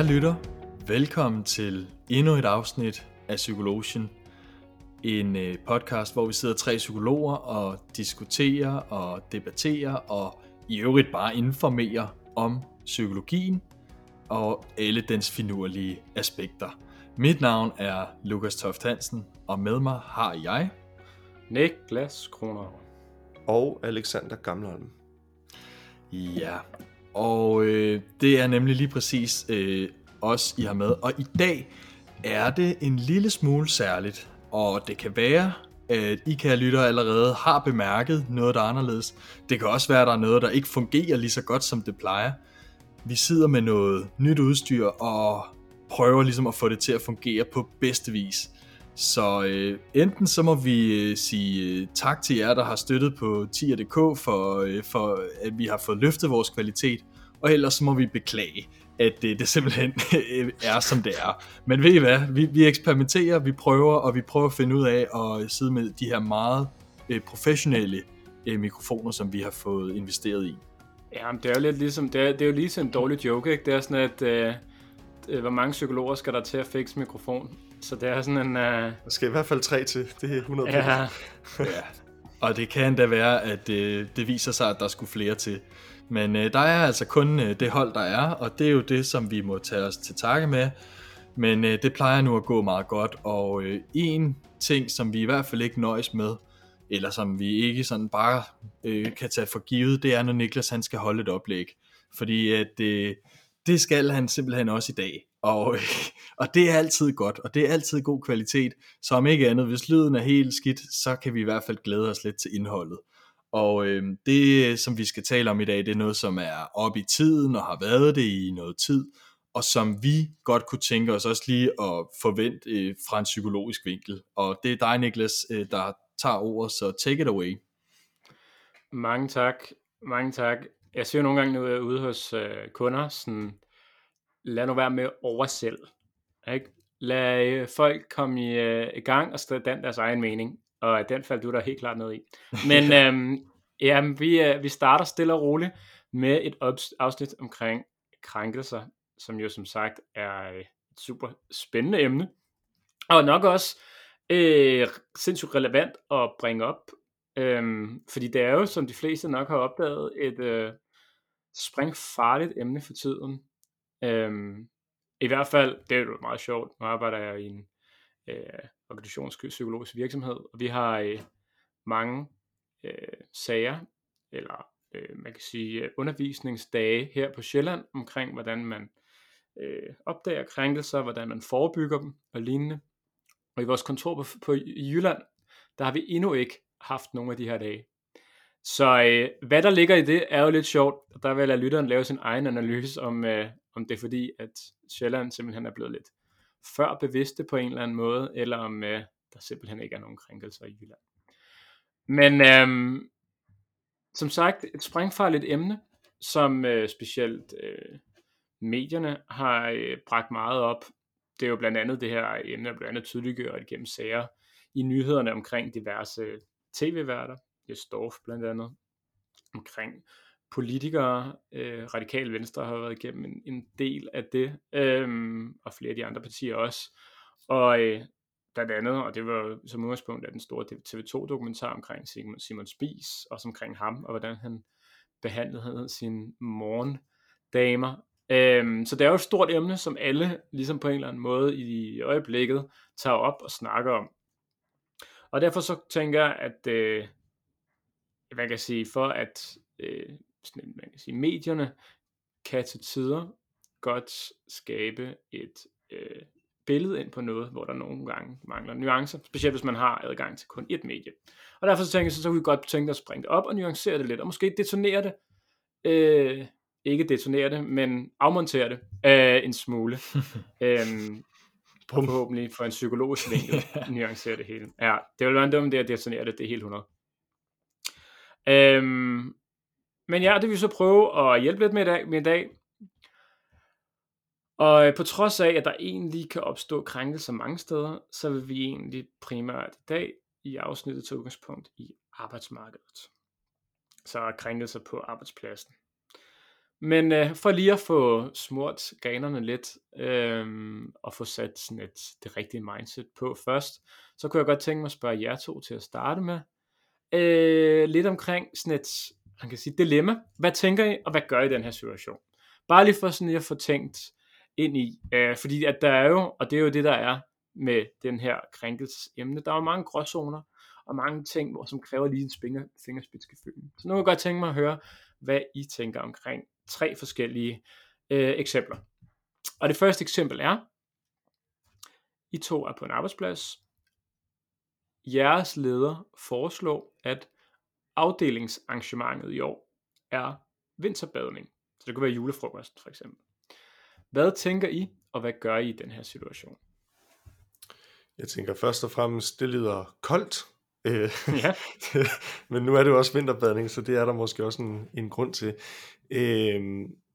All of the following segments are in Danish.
Kære lytter, velkommen til endnu et afsnit af Psykologien. En øh, podcast, hvor vi sidder tre psykologer og diskuterer og debatterer og i øvrigt bare informerer om psykologien og alle dens finurlige aspekter. Mit navn er Lukas Toft Hansen, og med mig har jeg... Niklas Kroner. Og Alexander Gammelholm. Ja, og øh, det er nemlig lige præcis øh, os, I har med. Og i dag er det en lille smule særligt, og det kan være, at I kan lytter allerede har bemærket noget, der er anderledes. Det kan også være, at der er noget, der ikke fungerer lige så godt, som det plejer. Vi sidder med noget nyt udstyr og prøver ligesom at få det til at fungere på bedste vis. Så øh, enten så må vi øh, sige øh, tak til jer, der har støttet på tier.dk for, øh, for at vi har fået løftet vores kvalitet, og ellers så må vi beklage, at det, det simpelthen øh, er som det er. Men ved I hvad, vi, vi eksperimenterer, vi prøver, og vi prøver at finde ud af at sidde med de her meget øh, professionelle øh, mikrofoner, som vi har fået investeret i. Jamen, det er jo lidt ligesom, det er, det er jo lige sådan en dårlig joke, ikke? Det er sådan, at øh, øh, hvor mange psykologer skal der til at fikse mikrofon? Så det er sådan en... Uh... Der skal i hvert fald tre til, det er 100 ja. ja. Og det kan da være, at det, det viser sig, at der skulle flere til. Men øh, der er altså kun øh, det hold, der er, og det er jo det, som vi må tage os til takke med. Men øh, det plejer nu at gå meget godt, og øh, en ting, som vi i hvert fald ikke nøjes med, eller som vi ikke sådan bare øh, kan tage for givet, det er, når Niklas han skal holde et oplæg. Fordi at, øh, det skal han simpelthen også i dag. Og, øh, og det er altid godt, og det er altid god kvalitet. Så om ikke andet, hvis lyden er helt skidt, så kan vi i hvert fald glæde os lidt til indholdet. Og øh, det, som vi skal tale om i dag, det er noget, som er op i tiden og har været det i noget tid, og som vi godt kunne tænke os også lige at forvente øh, fra en psykologisk vinkel. Og det er dig, Niklas, øh, der tager ordet, så take it away. Mange tak. Mange tak. Jeg ser nogle gange, jeg er ude hos øh, kunder, sådan, lad nu være med oversælge. Ikke? Lad øh, folk komme i, øh, i gang og stille deres egen mening, og den faldt du der helt klart ned i. Men øhm, ja, vi, øh, vi starter stille og roligt med et afsnit omkring krænkelser, som jo som sagt er et super spændende emne, og nok også øh, sindssygt relevant at bringe op, øhm, fordi det er jo, som de fleste nok har opdaget, et øh, springfarligt emne for tiden. Øhm, I hvert fald, det er jo meget sjovt, nu arbejder jeg i en øh, organisationspsykologisk virksomhed, og vi har øh, mange øh, sager, eller øh, man kan sige øh, undervisningsdage her på Sjælland, omkring hvordan man øh, opdager krænkelser, hvordan man forebygger dem og lignende. Og i vores kontor på, på i Jylland, der har vi endnu ikke haft nogle af de her dage. Så øh, hvad der ligger i det, er jo lidt sjovt, og der vil jeg lade lytteren lave sin egen analyse om, øh, om det er fordi, at Sjælland simpelthen er blevet lidt før bevidste på en eller anden måde, eller om øh, der simpelthen ikke er nogen krænkelser i Jylland. Men øh, som sagt, et sprængfarligt emne, som øh, specielt øh, medierne har øh, bragt meget op. Det er jo blandt andet det her emne, der blandt andet tydeliggjort gennem sager i nyhederne omkring diverse tv-værter, Jes Dorf blandt andet, omkring politikere, øh, Radikal venstre har været igennem en, en del af det, øh, og flere af de andre partier også. Og øh, blandt andet, og det var som udgangspunkt af den store TV2-dokumentar omkring Simon, Simon Spies, også omkring ham, og hvordan han behandlede sine morgendamer. Øhm, så det er jo et stort emne, som alle ligesom på en eller anden måde i øjeblikket tager op og snakker om. Og derfor så tænker jeg, at øh, hvad kan jeg sige, for at øh, sådan, man kan sige, medierne kan til tider godt skabe et øh, billede ind på noget, hvor der nogle gange mangler nuancer, specielt hvis man har adgang til kun et medie. Og derfor så tænker jeg, så, så kunne vi godt tænke os at springe det op og nuancere det lidt, og måske detonere det, øh, ikke detonere det, men afmontere det øh, en smule. øhm, forhåbentlig for en psykologisk vinkel, nuancere det hele. Ja, det vil være en dum det at detonere det, det er helt 100. Øhm, men ja, det vil vi så prøve at hjælpe lidt med i dag. Med i dag. Og øh, på trods af, at der egentlig kan opstå krænkelser mange steder, så vil vi egentlig primært i dag i afsnittet til udgangspunkt i arbejdsmarkedet. Så krænkelser på arbejdspladsen. Men øh, for lige at få smurt granerne lidt, øh, og få sat sådan et, det rigtige mindset på først, så kunne jeg godt tænke mig at spørge jer to til at starte med. Øh, lidt omkring sådan et, man kan sige, dilemma. Hvad tænker I, og hvad gør I i den her situation? Bare lige for sådan lige at få tænkt ind i, øh, fordi at der er jo, og det er jo det der er med den her krænkelsesemne, der er jo mange gråzoner, og mange ting, hvor, som kræver lige en finger, fingerspidsgefühl. Så nu vil jeg godt tænke mig at høre, hvad I tænker omkring tre forskellige øh, eksempler. Og det første eksempel er, I to er på en arbejdsplads. Jeres leder foreslår, at afdelingsarrangementet i år er vinterbadning. Så det kunne være julefrokost for eksempel. Hvad tænker I, og hvad gør I i den her situation? Jeg tænker først og fremmest, det lyder koldt. Øh, Ja. Men nu er det jo også vinterbadning, så det er der måske også en, en grund til. Øh,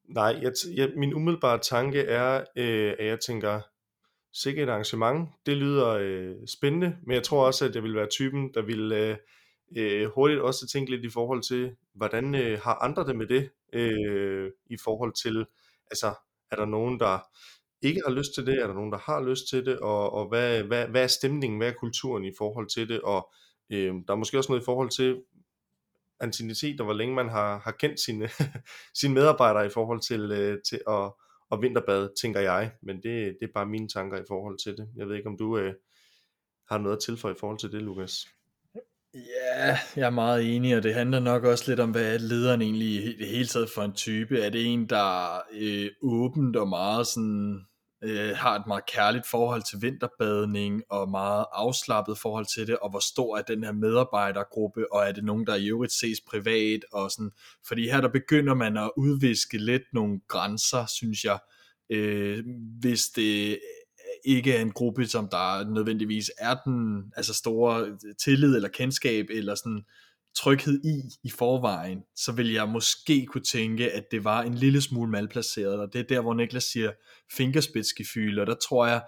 nej, jeg, jeg, min umiddelbare tanke er, øh, at jeg tænker, sikkert et arrangement, det lyder øh, spændende, men jeg tror også, at jeg vil være typen, der vil øh, øh, hurtigt også tænke lidt i forhold til, hvordan øh, har andre det med det, øh, i forhold til, altså, er der nogen, der ikke har lyst til det, er der nogen, der har lyst til det, og, og hvad, hvad, hvad er stemningen, hvad er kulturen i forhold til det, og øh, der er måske også noget i forhold til antinitet, og hvor længe man har, har kendt sine, sine medarbejdere i forhold til, øh, til at, at vinterbade, tænker jeg, men det, det er bare mine tanker i forhold til det. Jeg ved ikke, om du øh, har noget at tilføje i forhold til det, Lukas? Ja, jeg er meget enig, og det handler nok også lidt om, hvad er lederen egentlig i det hele taget for en type. Er det en, der øh, åbent og meget sådan, øh, har et meget kærligt forhold til vinterbadning, og meget afslappet forhold til det, og hvor stor er den her medarbejdergruppe, og er det nogen, der i øvrigt ses privat, og sådan, fordi her der begynder man at udviske lidt nogle grænser, synes jeg, øh, hvis det ikke er en gruppe, som der nødvendigvis er den altså store tillid eller kendskab eller sådan tryghed i i forvejen, så vil jeg måske kunne tænke, at det var en lille smule malplaceret, og det er der, hvor Niklas siger fingerspidsgefyld, og der tror jeg,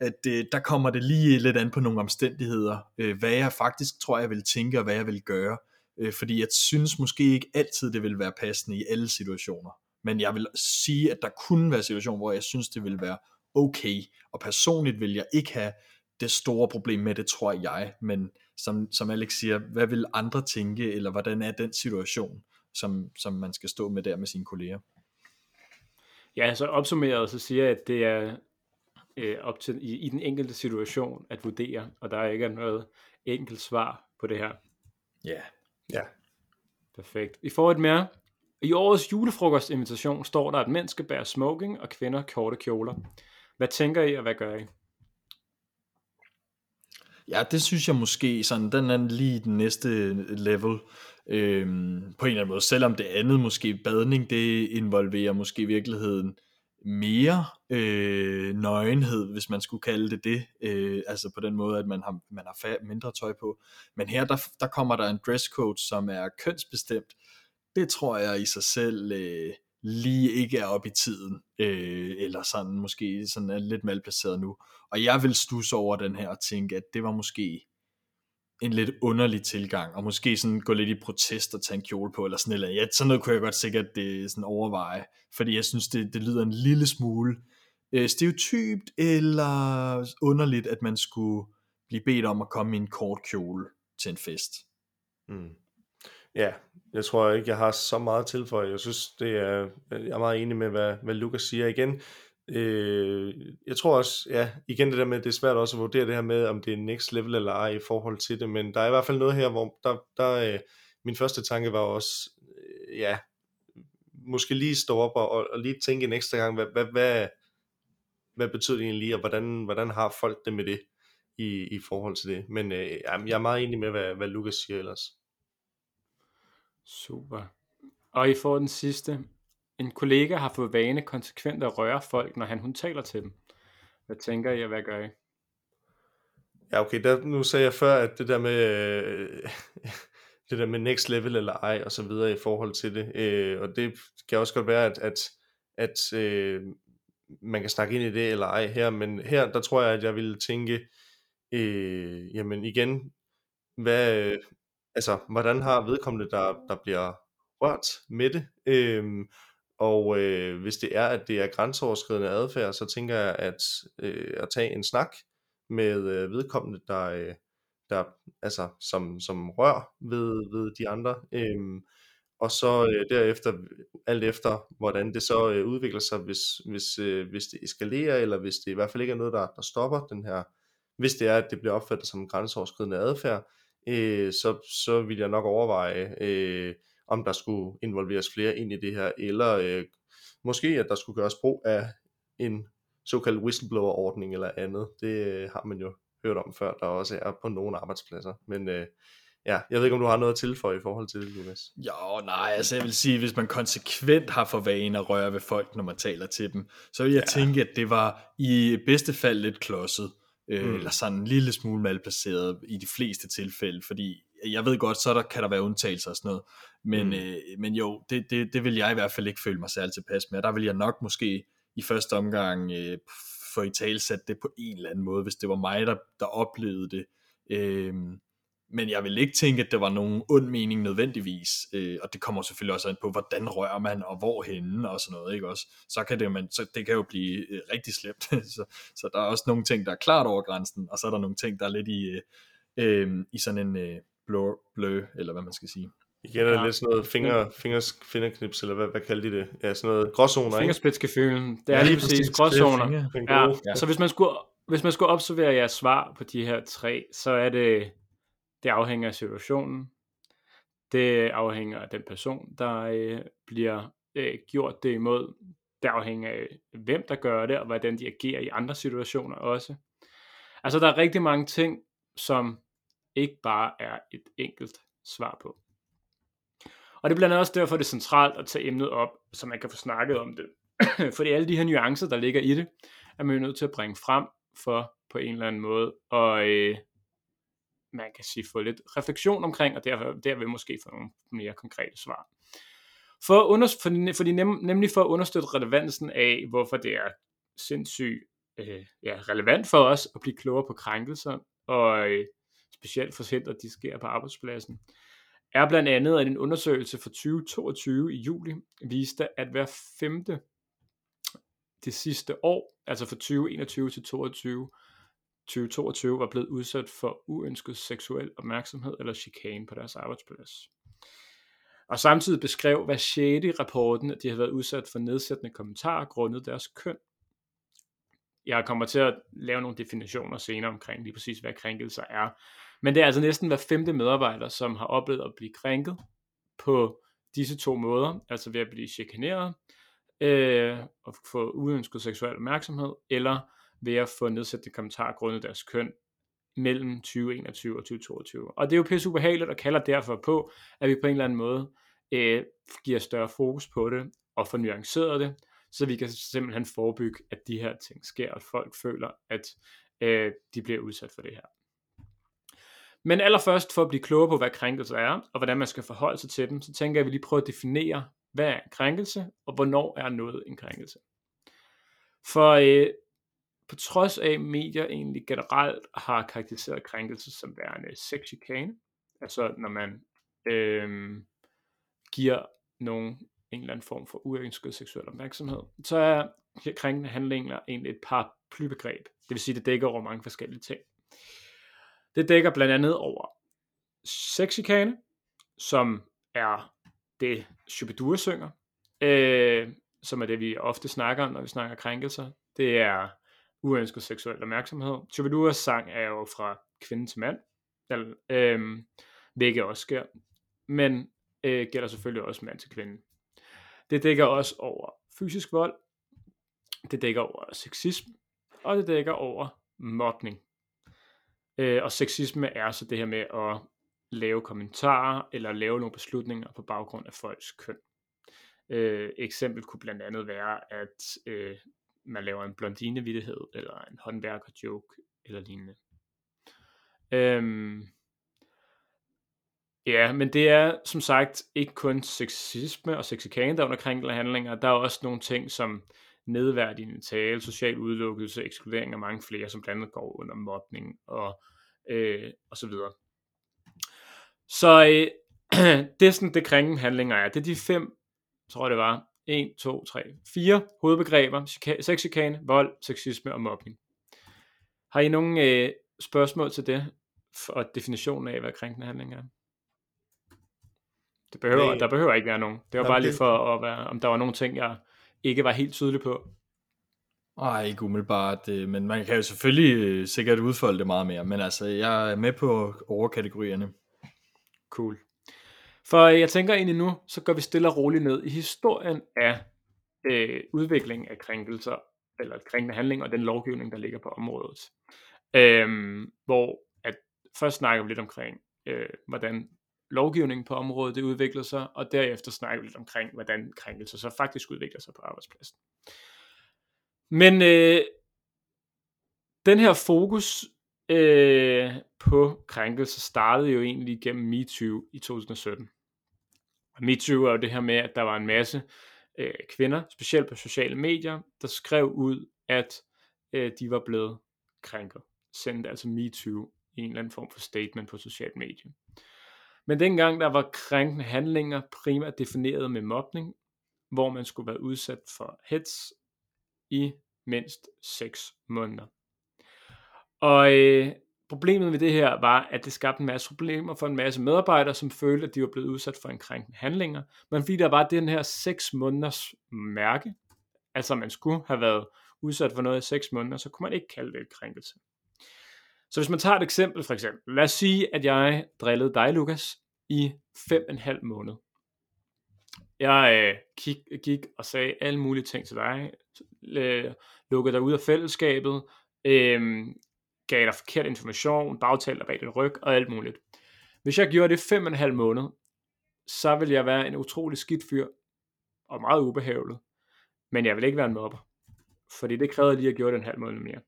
at det, der kommer det lige lidt an på nogle omstændigheder, øh, hvad jeg faktisk tror, jeg vil tænke, og hvad jeg vil gøre, øh, fordi jeg synes måske ikke altid, det vil være passende i alle situationer, men jeg vil sige, at der kunne være situationer, hvor jeg synes, det vil være okay, og personligt vil jeg ikke have det store problem med det, tror jeg, men som, som Alex siger, hvad vil andre tænke, eller hvordan er den situation, som, som man skal stå med der med sine kolleger? Ja, så opsummeret, så siger jeg, at det er øh, op til i, i den enkelte situation at vurdere, og der er ikke noget enkelt svar på det her. Ja, Ja, Perfekt. Vi får et mere. I årets julefrokostinvitation står der, at mænd skal bære smoking og kvinder korte kjoler. Hvad tænker I, og hvad gør I? Ja, det synes jeg måske, sådan, den er lige den næste level, øhm, på en eller anden måde, selvom det andet måske, badning, det involverer måske i virkeligheden mere øh, nøgenhed, hvis man skulle kalde det det, øh, altså på den måde, at man har, man har fa- mindre tøj på, men her, der, der kommer der en dresscode, som er kønsbestemt, det tror jeg i sig selv øh, lige ikke er op i tiden, øh, eller sådan måske sådan er lidt malplaceret nu. Og jeg vil stusse over den her og tænke, at det var måske en lidt underlig tilgang, og måske sådan gå lidt i protest og tage en kjole på, eller sådan eller. Ja, sådan noget kunne jeg godt sikkert det, sådan overveje, fordi jeg synes, det, det lyder en lille smule øh, stereotypt, eller underligt, at man skulle blive bedt om at komme i en kort kjole til en fest. Mm. Ja, jeg tror ikke, jeg har så meget til for. Jeg synes, det er, jeg er meget enig med, hvad, hvad Lukas siger igen. Øh, jeg tror også, ja, igen det der med, det er svært også at vurdere det her med, om det er next level eller ej i forhold til det, men der er i hvert fald noget her, hvor der, der øh, min første tanke var også, øh, ja, måske lige stå op og, og, og lige tænke en ekstra gang, hvad, hvad, hvad, hvad betyder det egentlig og hvordan, hvordan har folk det med det i, i forhold til det. Men øh, jeg er meget enig med, hvad, hvad Lukas siger ellers. Super. Og I får den sidste. En kollega har fået vane konsekvent at røre folk, når han hun taler til dem. Hvad tænker I, og hvad gør I? Ja, okay, der, nu sagde jeg før, at det der med, øh, det der med next level eller ej, og så videre i forhold til det, øh, og det kan også godt være, at, at, at øh, man kan snakke ind i det eller ej her, men her, der tror jeg, at jeg ville tænke, øh, jamen igen, hvad, altså, hvordan har vedkommende, der, der bliver rørt med det, Øhm, og øh, hvis det er, at det er grænseoverskridende adfærd, så tænker jeg, at øh, at tage en snak med øh, vedkommende, der, øh, der altså, som, som rør ved, ved de andre, Øhm, og så øh, derefter, alt efter hvordan det så øh, udvikler sig, hvis, hvis, øh, hvis det eskalerer, eller hvis det i hvert fald ikke er noget, der, der stopper den her, hvis det er, at det bliver opfattet som grænseoverskridende adfærd, øh, så, så vil jeg nok overveje, øh, om der skulle involveres flere ind i det her, eller øh, måske at der skulle gøres brug af en såkaldt whistleblower-ordning eller andet. Det øh, har man jo hørt om før, der også er på nogle arbejdspladser. Men øh, ja, jeg ved ikke, om du har noget at tilføje i forhold til det, Lukas. Jo, nej, altså jeg vil sige, hvis man konsekvent har for vane at røre ved folk, når man taler til dem, så vil jeg ja. tænke, at det var i bedste fald lidt klodset, øh, mm. eller sådan en lille smule malplaceret i de fleste tilfælde, fordi jeg ved godt, så der, kan der være undtagelser og sådan noget, men, mm. øh, men jo, det, det, det vil jeg i hvert fald ikke føle mig særlig tilpas med, der vil jeg nok måske i første omgang øh, få i tale sat det på en eller anden måde, hvis det var mig, der, der oplevede det. Øh, men jeg vil ikke tænke, at det var nogen ond mening nødvendigvis, øh, og det kommer selvfølgelig også an på, hvordan rører man, og hvorhenne, og sådan noget, ikke også? Så kan det, man, så det kan jo blive øh, rigtig slemt, så, så der er også nogle ting, der er klart over grænsen, og så er der nogle ting, der er lidt i, øh, øh, i sådan en øh, blø, blø, eller hvad man skal sige. Igen er det ja. lidt sådan noget finger, fingers, fingerknips, eller hvad, hvad kalder de det? Ja, sådan noget gråzoner, Fingerspidsgefylen. Det er ja, lige præcis gråzoner. Ja. ja. Så hvis man, skulle, hvis man skulle observere jeres svar på de her tre, så er det, det afhænger af situationen. Det afhænger af den person, der øh, bliver øh, gjort det imod. Det afhænger af, hvem der gør det, og hvordan de agerer i andre situationer også. Altså, der er rigtig mange ting, som ikke bare er et enkelt svar på. Og det er blandt andet også derfor, det er centralt at tage emnet op, så man kan få snakket om det. Fordi alle de her nuancer, der ligger i det, er man jo nødt til at bringe frem for på en eller anden måde, og øh, man kan sige få lidt refleksion omkring, og derfor, derved måske få nogle mere konkrete svar. For, under, for, for de nem, nemlig for at understøtte relevansen af, hvorfor det er sindssygt øh, ja, relevant for os at blive klogere på krænkelser, og øh, specielt forhindre, at de sker på arbejdspladsen, er blandt andet, at en undersøgelse fra 2022 i juli viste, at hver femte det sidste år, altså fra 2021 til 2022, 2022 var blevet udsat for uønsket seksuel opmærksomhed eller chikane på deres arbejdsplads. Og samtidig beskrev hver 6. i rapporten, at de havde været udsat for nedsættende kommentarer grundet deres køn. Jeg kommer til at lave nogle definitioner senere omkring lige præcis, hvad krænkelser er. Men det er altså næsten hver femte medarbejder, som har oplevet at blive krænket på disse to måder, altså ved at blive chikaneret, øh, og få uønsket seksuel opmærksomhed, eller ved at få nedsættende kommentarer grundet deres køn mellem 2021 og 2022. Og det er jo pisse ubehageligt og kalder derfor på, at vi på en eller anden måde øh, giver større fokus på det og får nuanceret det, så vi kan simpelthen forebygge, at de her ting sker, og folk føler, at øh, de bliver udsat for det her. Men allerførst for at blive klogere på, hvad krænkelse er, og hvordan man skal forholde sig til dem, så tænker jeg, at vi lige prøver at definere, hvad er en krænkelse, og hvornår er noget en krænkelse. For øh, på trods af, at medier egentlig generelt har karakteriseret krænkelse som værende sexchikane, altså når man øh, giver nogen en eller anden form for uønsket seksuel opmærksomhed, så er krænkende handlinger egentlig et par plybegreb. Det vil sige, det dækker over mange forskellige ting. Det dækker blandt andet over sexchikane, som er det Shubidua synger, øh, som er det, vi ofte snakker om, når vi snakker krænkelser. Det er uønsket seksuel opmærksomhed. Chubiduras sang er jo fra kvinde til mand, eller, øhm, hvilket også sker, men øh, gælder selvfølgelig også mand til kvinde. Det dækker også over fysisk vold, det dækker over sexisme, og det dækker over mobning. Øh, og sexisme er så det her med at lave kommentarer eller lave nogle beslutninger på baggrund af folks køn. Øh, eksempel kunne blandt andet være, at øh, man laver en blondine eller en håndværker-joke, eller lignende. Øhm, ja, men det er som sagt ikke kun sexisme og sexikane, der under handlinger. Der er også nogle ting som nedværdigende tale, social udelukkelse, ekskludering og mange flere, som blandt andet går under mobning og, øh, og så videre. Så øh, det er sådan, det krænkende handlinger er. Det er de fem, tror jeg det var, 1, 2, 3, 4 hovedbegreber. Chika- Sexchikane, vold, sexisme og mobning. Har I nogle øh, spørgsmål til det? Og definitionen af, hvad krænkende handling er? Det behøver, Nej. der behøver ikke være nogen. Det var Nå, bare lige for at være, om der var nogle ting, jeg ikke var helt tydelig på. Nej, ikke umiddelbart, øh, men man kan jo selvfølgelig øh, sikkert udfolde det meget mere, men altså, jeg er med på overkategorierne. Cool. For jeg tænker egentlig nu, så går vi stille og roligt ned i historien af øh, udviklingen af krænkelser, eller krænkende handling og den lovgivning, der ligger på området. Øhm, hvor at først snakker vi lidt omkring, øh, hvordan lovgivningen på området det udvikler sig, og derefter snakker vi lidt omkring, hvordan krænkelser så faktisk udvikler sig på arbejdspladsen. Men øh, den her fokus øh, på krænkelser startede jo egentlig gennem MeToo i 2017. Og MeToo er jo det her med, at der var en masse øh, kvinder, specielt på sociale medier, der skrev ud, at øh, de var blevet krænket. Sendte altså MeToo i en eller anden form for statement på sociale medier. Men dengang der var krænkende handlinger primært defineret med mobning, hvor man skulle være udsat for hets i mindst 6 måneder. Og øh, problemet med det her var, at det skabte en masse problemer for en masse medarbejdere, som følte, at de var blevet udsat for en krænkende handlinger. Men fordi der var den her 6 måneders mærke, altså man skulle have været udsat for noget i 6 måneder, så kunne man ikke kalde det en krænkelse. Så hvis man tager et eksempel for eksempel, lad os sige, at jeg drillede dig, Lukas, i 5,5 måned. Jeg øh, gik, gik og sagde alle mulige ting til dig, øh, lukkede dig ud af fællesskabet, øh, gav dig forkert information, bagtalte dig bag din ryg og alt muligt. Hvis jeg gjorde det 5,5 måned, så ville jeg være en utrolig skidt fyr, og meget ubehageligt, men jeg vil ikke være en mobber, fordi det krævede lige at gøre det en halv måned mere.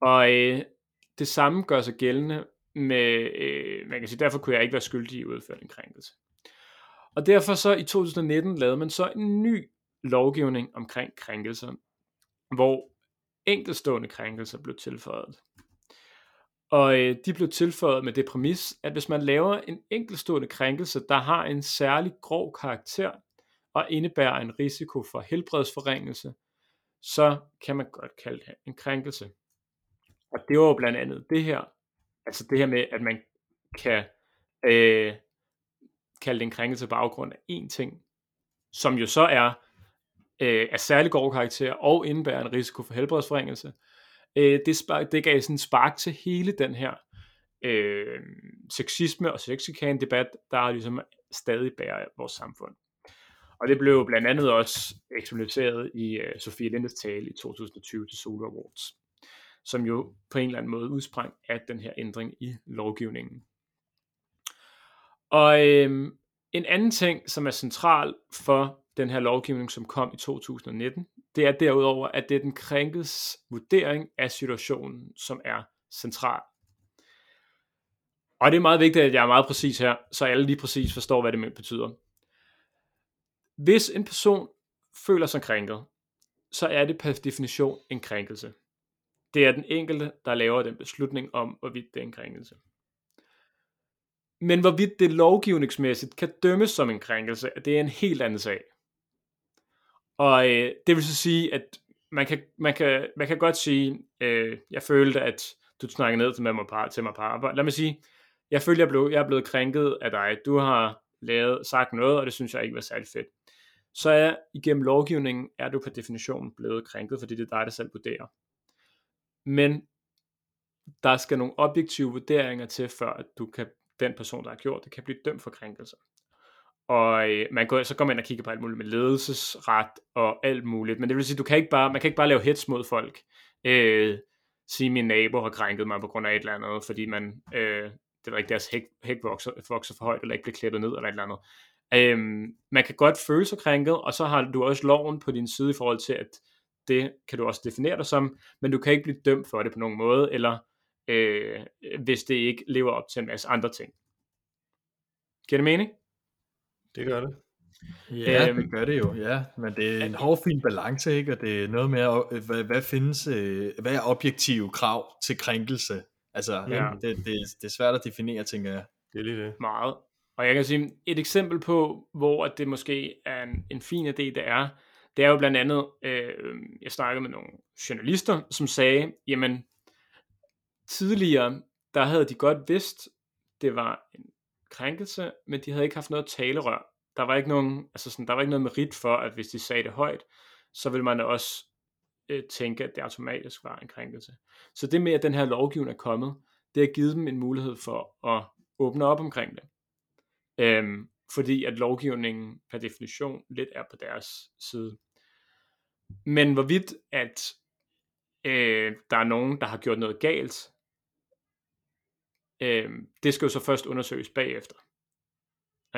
Og øh, det samme gør sig gældende med, øh, man kan sige, derfor kunne jeg ikke være skyldig i udført en krænkelse. Og derfor så i 2019 lavede man så en ny lovgivning omkring krænkelser, hvor enkelstående krænkelser blev tilføjet. Og øh, de blev tilføjet med det præmis, at hvis man laver en enkeltstående krænkelse, der har en særlig grov karakter, og indebærer en risiko for helbredsforringelse, så kan man godt kalde det en krænkelse. Og det var jo blandt andet det her, altså det her med, at man kan øh, kalde det en krænkelse på baggrund af én ting, som jo så er øh, af særlig grov karakter og indebærer en risiko for helbredsforringelse. Øh, det, spark, det gav sådan spark til hele den her øh, sexisme og sexikane debat, der ligesom stadig bærer vores samfund. Og det blev blandt andet også eksemplificeret i øh, Sofie Lindes tale i 2020 til Solo Awards, som jo på en eller anden måde udsprang af den her ændring i lovgivningen. Og øh, en anden ting, som er central for den her lovgivning, som kom i 2019, det er derudover, at det er den krænkedes vurdering af situationen, som er central. Og det er meget vigtigt, at jeg er meget præcis her, så alle lige præcis forstår, hvad det betyder. Hvis en person føler sig krænket, så er det per definition en krænkelse. Det er den enkelte, der laver den beslutning om, hvorvidt det er en krænkelse. Men hvorvidt det lovgivningsmæssigt kan dømmes som en krænkelse, det er en helt anden sag. Og øh, det vil så sige, at man kan, man kan, man kan godt sige, øh, jeg følte, at du snakkede ned til mig, på, til mig på arbejde. Lad mig sige, jeg følte, jeg, blev, jeg er blevet krænket af dig. Du har lavet, sagt noget, og det synes jeg ikke var særlig fedt. Så er igennem lovgivningen, er du per definition blevet krænket, fordi det er dig, der selv vurderer. Men der skal nogle objektive vurderinger til, før at du kan, den person, der har gjort det, kan blive dømt for krænkelser. Og øh, man går, så går man ind og kigger på alt muligt med ledelsesret og alt muligt. Men det vil sige, du kan ikke bare, man kan ikke bare lave hets mod folk. Øh, sige, min nabo har krænket mig på grund af et eller andet, fordi man, øh, det var ikke deres hæk, hæk vokser, vokser for højt, eller ikke bliver klippet ned, eller et eller andet. Øhm, man kan godt føle sig krænket, og så har du også loven på din side i forhold til, at det kan du også definere dig som, men du kan ikke blive dømt for det på nogen måde, eller øh, hvis det ikke lever op til en masse andre ting. Giver det mening? Det gør det. Ja, øhm, det gør det jo, ja. Men det er en hård fin balance, ikke? Og det er noget med, hvad, hvad findes, hvad er objektive krav til krænkelse? Altså, ja. det, det, det er svært at definere, tænker jeg. Det er lige det. Meget. Og jeg kan sige, et eksempel på, hvor at det måske er en, en fin idé, det er, det er jo blandt andet, øh, jeg snakkede med nogle journalister, som sagde, jamen, tidligere, der havde de godt vidst, det var en krænkelse, men de havde ikke haft noget talerør. Der var ikke nogen, altså sådan, der var ikke noget merit for, at hvis de sagde det højt, så ville man også øh, tænke, at det automatisk var en krænkelse. Så det med, at den her lovgivning er kommet, det har givet dem en mulighed for at åbne op omkring det. Øhm, fordi at lovgivningen per definition lidt er på deres side. Men hvorvidt at øh, der er nogen, der har gjort noget galt, øh, det skal jo så først undersøges bagefter.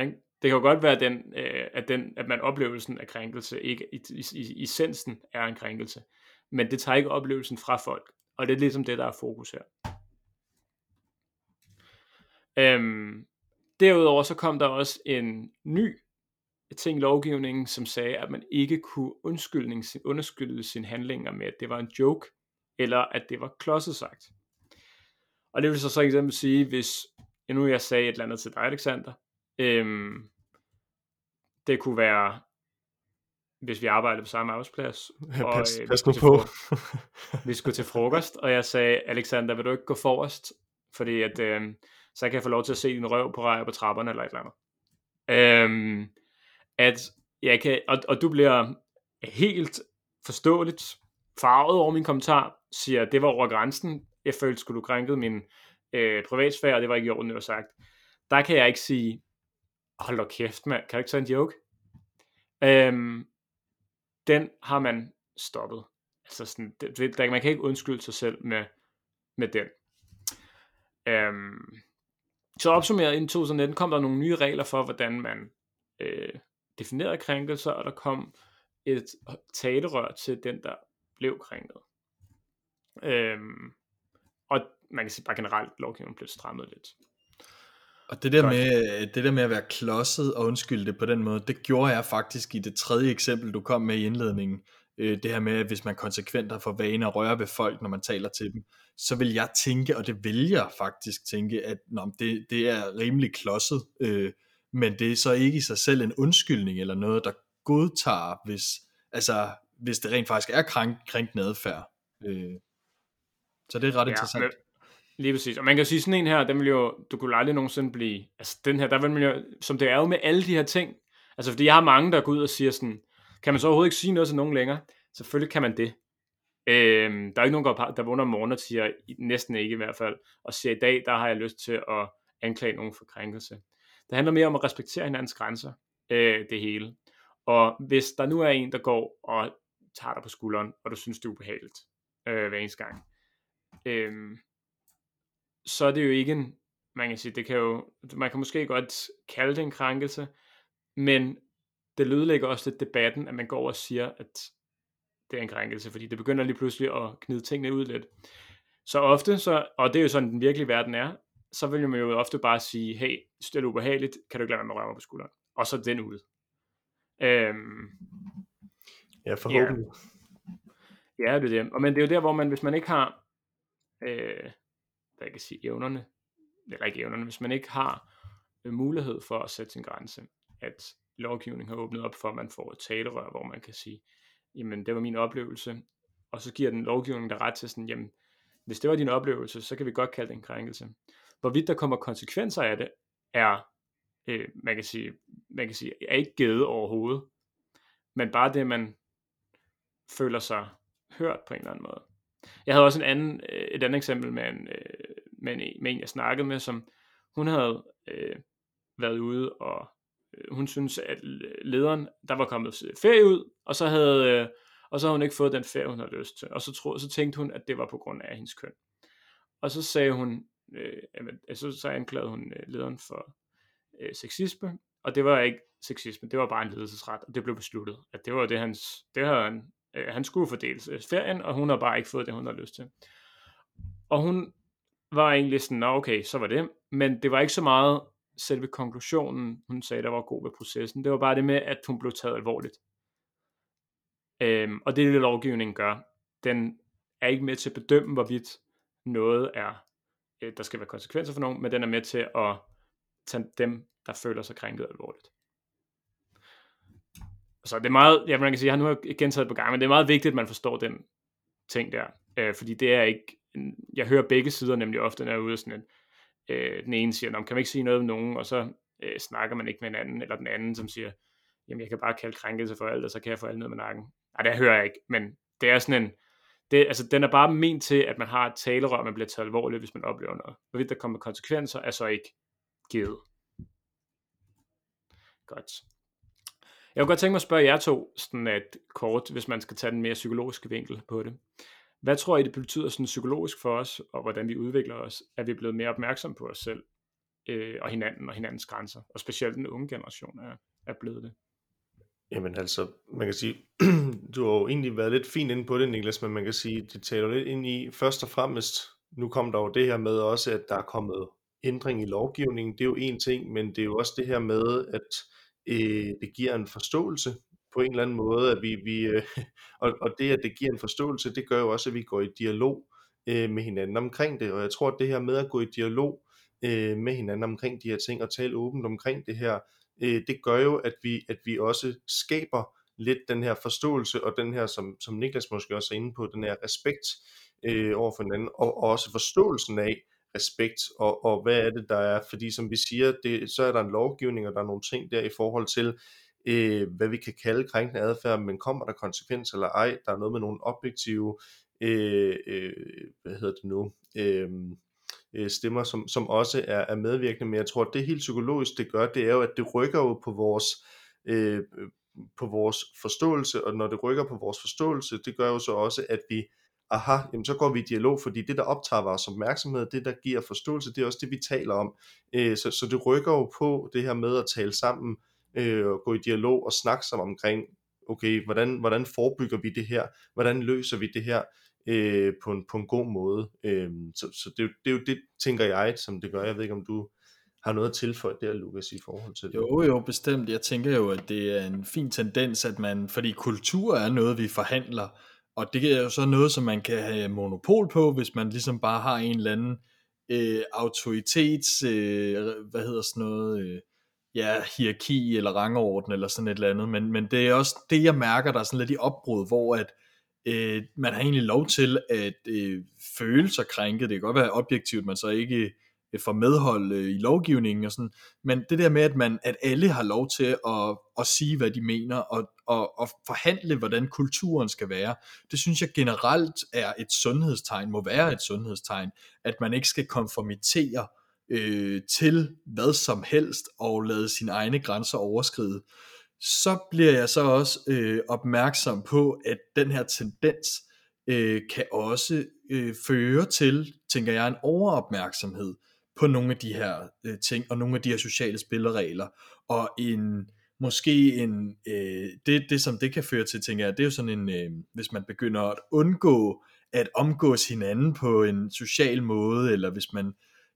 Ikke? Det kan jo godt være, at, den, øh, at, den, at man oplevelsen af krænkelse ikke i, i, i essensen er en krænkelse, men det tager ikke oplevelsen fra folk, og det er ligesom det, der er fokus her. Øhm, derudover så kom der også en ny ting i lovgivningen, som sagde, at man ikke kunne undskylde sine handlinger med, at det var en joke, eller at det var klodset sagt. Og det vil så så eksempel sige, hvis nu jeg sagde et eller andet til dig, Alexander, øhm, det kunne være, hvis vi arbejdede på samme arbejdsplads. Ja, og, pas, øh, pas nu på. vi skulle til frokost, og jeg sagde, Alexander, vil du ikke gå forrest? Fordi at, øh, så kan jeg få lov til at se din røv på rej på trapperne, eller et eller andet. Øhm, at jeg kan, og, og du bliver helt forståeligt farvet over min kommentar, siger, at det var over grænsen, jeg følte, skulle du krænket min øh, privatsfære, og det var ikke i orden, det var sagt. Der kan jeg ikke sige, hold da kæft, mand, kan du ikke tage en joke? Øhm, den har man stoppet. Altså sådan, det, det, der, man kan ikke undskylde sig selv med, med den. Øhm, så opsummeret i 2019 kom der nogle nye regler for, hvordan man øh, definerede krænkelser, og der kom et talerør til den, der blev krænket. Øhm, og man kan sige bare generelt, lovgivningen blev strammet lidt. Og det der, Godt. med, det der med at være klodset og undskylde det på den måde, det gjorde jeg faktisk i det tredje eksempel, du kom med i indledningen. Øh, Det her med, at hvis man konsekvent har for vane at røre ved folk, når man taler til dem, så vil jeg tænke, og det vil jeg faktisk tænke, at nå, det, det er rimelig klodset, øh, men det er så ikke i sig selv en undskyldning eller noget, der godtager, hvis, altså, hvis det rent faktisk er krænk, krænkende adfærd. Øh, Så det er ret interessant. men, lige præcis. Og man kan jo sige sådan en her, den vil jo, du kunne aldrig nogensinde blive, altså den her, der vil man jo, som det er jo med alle de her ting, altså fordi jeg har mange, der går ud og siger sådan, kan man så overhovedet ikke sige noget til nogen længere? Selvfølgelig kan man det. Øhm, der er ikke nogen, der, der vågner om morgenen og siger, næsten ikke i hvert fald, og siger, i dag, der har jeg lyst til at anklage nogen for krænkelse. Det handler mere om at respektere hinandens grænser, øh, det hele. Og hvis der nu er en, der går og tager dig på skulderen, og du synes, det er ubehageligt øh, hver eneste gang, øh, så er det jo ikke en, man kan sige, det kan jo, man kan måske godt kalde det en krænkelse, men det lydlægger også lidt debatten, at man går og siger, at det er en krænkelse, fordi det begynder lige pludselig at knide tingene ud lidt. Så ofte, så, og det er jo sådan, den virkelige verden er, så vil man jo ofte bare sige, hey, det er ubehageligt, kan du ikke lade være med at røre mig på skulderen? Og så den ud. Øhm, Ja, forhåbentlig. ja, det er det. Og men det er jo der, hvor man, hvis man ikke har, øh, hvad jeg kan sige, evnerne, eller ikke evnerne, hvis man ikke har øh, mulighed for at sætte sin grænse, at lovgivningen har åbnet op for, at man får et talerør, hvor man kan sige, jamen det var min oplevelse, og så giver den lovgivning der ret til sådan, jamen hvis det var din oplevelse, så kan vi godt kalde det en krænkelse. Hvorvidt der kommer konsekvenser af det, er, øh, man, kan sige, man kan sige, er ikke givet overhovedet, men bare det, man føler sig hørt på en eller anden måde. Jeg havde også en anden, øh, et andet eksempel med en, øh, med, en, med en, jeg snakkede med, som hun havde øh, været ude, og øh, hun synes, at lederen, der var kommet ferie ud, og så havde, øh, og så havde hun ikke fået den ferie, hun havde lyst til. Og så, tro, så tænkte hun, at det var på grund af hendes køn. Og så sagde hun, øh, så, så anklagede hun øh, lederen for øh, sexisme, og det var ikke sexisme, det var bare en ledelsesret, og det blev besluttet, at det var det, hans, det havde han, øh, han skulle fordeles øh, ferien, og hun har bare ikke fået det, hun har lyst til. Og hun var egentlig sådan, nå okay, så var det, men det var ikke så meget selve konklusionen, hun sagde, der var god ved processen, det var bare det med, at hun blev taget alvorligt. Øhm, og det er det, lovgivningen gør. Den er ikke med til at bedømme, hvorvidt noget er, øh, der skal være konsekvenser for nogen, men den er med til at tage dem, der føler sig krænket alvorligt. Så det er meget, ja, man kan sige, jeg har nu gentaget på gang, men det er meget vigtigt, at man forstår den ting der, øh, fordi det er ikke, jeg hører begge sider nemlig ofte, når jeg er ude sådan en, øh, den ene siger, kan man ikke sige noget om nogen, og så øh, snakker man ikke med en anden, eller den anden, som siger, jamen jeg kan bare kalde krænkelse for alt, og så kan jeg få alt ned med nakken. Nej, det hører jeg ikke, men det er sådan en, det, altså, den er bare ment til, at man har et talerør, man bliver taget alvorligt, hvis man oplever noget. Hvorvidt der kommer konsekvenser, er så ikke givet. Godt. Jeg kunne godt tænke mig at spørge jer to, sådan at kort, hvis man skal tage den mere psykologiske vinkel på det. Hvad tror I, det betyder sådan psykologisk for os, og hvordan vi udvikler os, at vi er blevet mere opmærksom på os selv øh, og hinanden og hinandens grænser, og specielt den unge generation er, er blevet det? Jamen altså, man kan sige, du har jo egentlig været lidt fint inde på det, Niklas, men man kan sige, det taler lidt ind i, først og fremmest, nu kom der jo det her med også, at der er kommet ændring i lovgivningen, det er jo en ting, men det er jo også det her med, at øh, det giver en forståelse på en eller anden måde, at vi, vi øh, og, og det, at det giver en forståelse, det gør jo også, at vi går i dialog øh, med hinanden omkring det, og jeg tror, at det her med at gå i dialog øh, med hinanden omkring de her ting, og tale åbent omkring det her, øh, det gør jo, at vi, at vi også skaber lidt den her forståelse, og den her, som, som Niklas måske også er inde på, den her respekt øh, over for hinanden, og, og også forståelsen af, respekt, og, og hvad er det, der er, fordi som vi siger, det, så er der en lovgivning, og der er nogle ting der i forhold til, øh, hvad vi kan kalde krænkende adfærd, men kommer der konsekvenser eller ej, der er noget med nogle objektive, øh, øh, hvad hedder det nu, øh, øh, stemmer, som, som også er, er medvirkende, men jeg tror, at det helt psykologisk, det gør, det er jo, at det rykker jo på vores, øh, øh, på vores forståelse, og når det rykker på vores forståelse, det gør jo så også, at vi aha, jamen så går vi i dialog, fordi det, der optager vores opmærksomhed, det, der giver forståelse, det er også det, vi taler om. Øh, så, så det rykker jo på det her med at tale sammen, øh, og gå i dialog og snakke sammen omkring, okay, hvordan, hvordan forebygger vi det her? Hvordan løser vi det her øh, på, en, på en god måde? Øh, så så det, det er jo det, tænker jeg, som det gør. Jeg ved ikke, om du har noget at tilføje der, Lukas, i forhold til det? Jo, jo, bestemt. Jeg tænker jo, at det er en fin tendens, at man, fordi kultur er noget, vi forhandler, og det er jo så noget, som man kan have monopol på, hvis man ligesom bare har en eller anden øh, autoritets, øh, hvad hedder sådan noget, øh, ja, hierarki eller rangorden eller sådan et eller andet, men, men det er også det, jeg mærker, der er sådan lidt i opbrud, hvor at øh, man har egentlig lov til at øh, føle sig krænket, det kan godt være objektivt, man så ikke øh, for medhold øh, i lovgivningen og sådan, men det der med, at, man, at alle har lov til at, at sige, hvad de mener, og, og, og forhandle, hvordan kulturen skal være, det synes jeg generelt er et sundhedstegn, må være et sundhedstegn, at man ikke skal konformitere øh, til hvad som helst, og lade sine egne grænser overskride. Så bliver jeg så også øh, opmærksom på, at den her tendens øh, kan også øh, føre til, tænker jeg, en overopmærksomhed på nogle af de her øh, ting, og nogle af de her sociale spilleregler, og en, måske en, øh, det, det som det kan føre til, tænker jeg, det er jo sådan en, øh, hvis man begynder at undgå at omgås hinanden på en social måde, eller hvis man,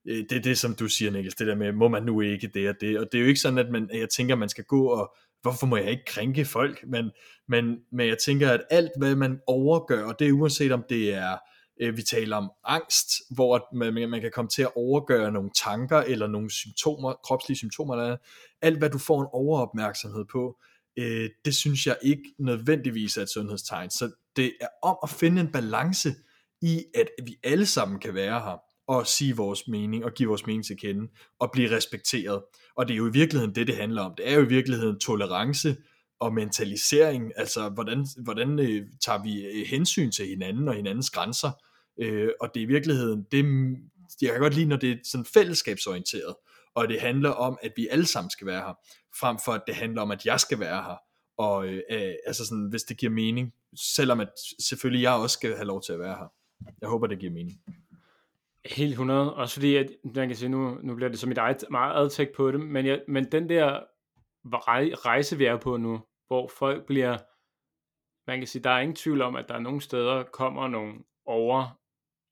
øh, det er det som du siger Niklas, det der med, må man nu ikke det og det, og det er jo ikke sådan, at man, jeg tænker, man skal gå og, hvorfor må jeg ikke krænke folk, men, men, men jeg tænker, at alt hvad man overgør, og det er uanset om det er, Øh, Øh, vi taler om angst, hvor man, man kan komme til at overgøre nogle tanker eller nogle symptomer, kropslige symptomer. Eller alt hvad du får en overopmærksomhed på, øh, det synes jeg ikke nødvendigvis er et sundhedstegn. Så det er om at finde en balance i, at vi alle sammen kan være her og sige vores mening og give vores mening til kende og blive respekteret. Og det er jo i virkeligheden det, det handler om. Det er jo i virkeligheden tolerance og mentalisering, altså hvordan, hvordan øh, tager vi øh, hensyn til hinanden og hinandens grænser, øh, og det er i virkeligheden, det, jeg kan godt lide, når det er sådan fællesskabsorienteret, og det handler om, at vi alle sammen skal være her, frem for at det handler om, at jeg skal være her, og øh, øh altså sådan, hvis det giver mening, selvom at selvfølgelig jeg også skal have lov til at være her. Jeg håber, det giver mening. Helt 100, også fordi, at, man kan sige, nu, nu bliver det som mit eget meget adtægt på det, men, jeg, men den der rejse, vi er på nu, hvor folk bliver, man kan sige, der er ingen tvivl om, at der er nogle steder kommer nogle over,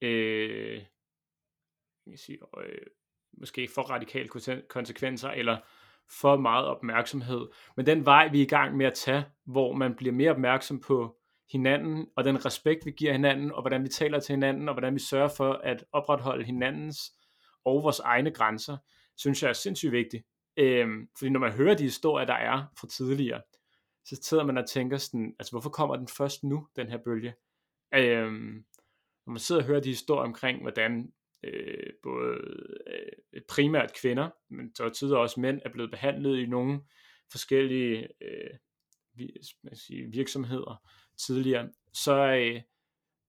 øh, jeg sige, øh, måske for radikale konsekvenser, eller for meget opmærksomhed. Men den vej, vi er i gang med at tage, hvor man bliver mere opmærksom på hinanden, og den respekt, vi giver hinanden, og hvordan vi taler til hinanden, og hvordan vi sørger for at opretholde hinandens og vores egne grænser, synes jeg er sindssygt vigtigt. Øhm, fordi når man hører de historier, der er fra tidligere, så sidder man og tænker sådan, altså hvorfor kommer den først nu, den her bølge? Øhm, når man sidder og hører de historier omkring, hvordan øh, både øh, primært kvinder, men så tidligere også mænd, er blevet behandlet i nogle forskellige øh, sige, virksomheder tidligere, så, øh,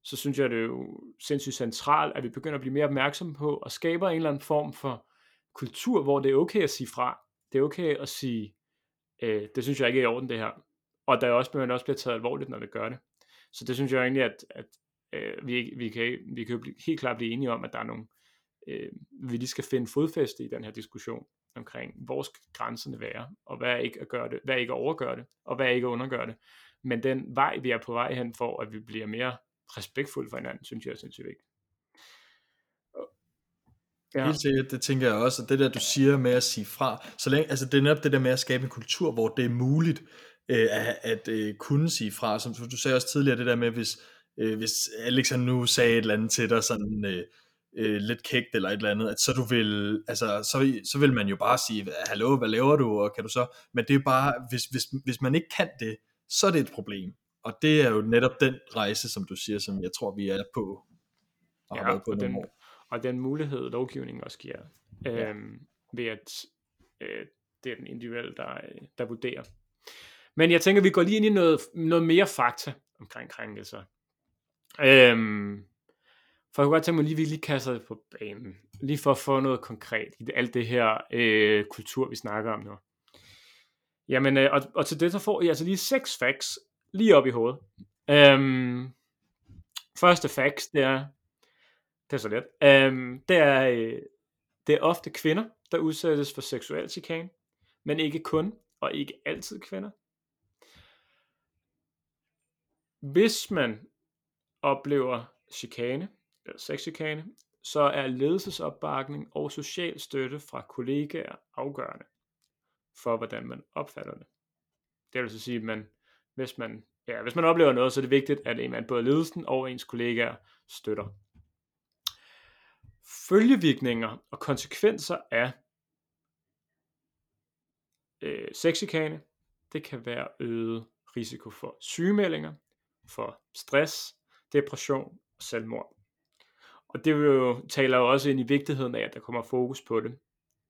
så synes jeg, det er jo sindssygt centralt, at vi begynder at blive mere opmærksomme på, og skaber en eller anden form for kultur, hvor det er okay at sige fra. Det er okay at sige, øh, det synes jeg ikke er i orden det her. Og der er også, man også bliver taget alvorligt, når det gør det. Så det synes jeg egentlig, at, at øh, vi, vi, kan, vi kan jo blive, helt klart blive enige om, at der er nogle, øh, vi lige skal finde fodfæste i den her diskussion omkring, hvor skal grænserne være, og hvad er ikke at gøre det, hvad er ikke at overgøre det, og hvad er ikke at undergøre det. Men den vej, vi er på vej hen for, at vi bliver mere respektfulde for hinanden, synes jeg er sindssygt vigtigt. Ja. Helt sikkert, det tænker jeg også, og det der du siger med at sige fra, så længe, altså det er netop det der med at skabe en kultur, hvor det er muligt øh, at, at øh, kunne sige fra, som du sagde også tidligere, det der med, hvis, øh, hvis Alex nu sagde et eller andet til dig, sådan øh, øh, lidt kægt eller et eller andet, at så du vil, altså, så, så vil man jo bare sige, hallo, hvad laver du, og kan du så, men det er bare, hvis, hvis, hvis man ikke kan det, så er det et problem, og det er jo netop den rejse, som du siger, som jeg tror, vi er på, og ja, har på og den, år. og den mulighed, lovgivningen også giver, ja. øhm, ved at øh, det er den individuelle, der, der vurderer. Men jeg tænker, vi går lige ind i noget, noget mere fakta omkring krænkelser. Øhm, for jeg kunne godt tænke mig lige, vi lige kaster det på banen. Lige for at få noget konkret i det, alt det her øh, kultur, vi snakker om nu. Jamen, øh, og, og til det så får I altså lige seks facts lige op i hovedet. Øhm, første facts, det er, det er så let, øhm, det er, øh, det er ofte kvinder, der udsættes for seksuel chikane, men ikke kun, og ikke altid kvinder. Hvis man oplever chikane, eller sexchikane, så er ledelsesopbakning og social støtte fra kollegaer afgørende for, hvordan man opfatter det. Det vil så sige, at man, hvis, man, ja, hvis man oplever noget, så er det vigtigt, at man både ledelsen og ens kollegaer støtter. Følgevirkninger og konsekvenser af øh, sexchikane, det kan være øget risiko for sygemeldinger, for stress, depression og selvmord. Og det vil jo, taler jo også ind i vigtigheden af, at der kommer fokus på det.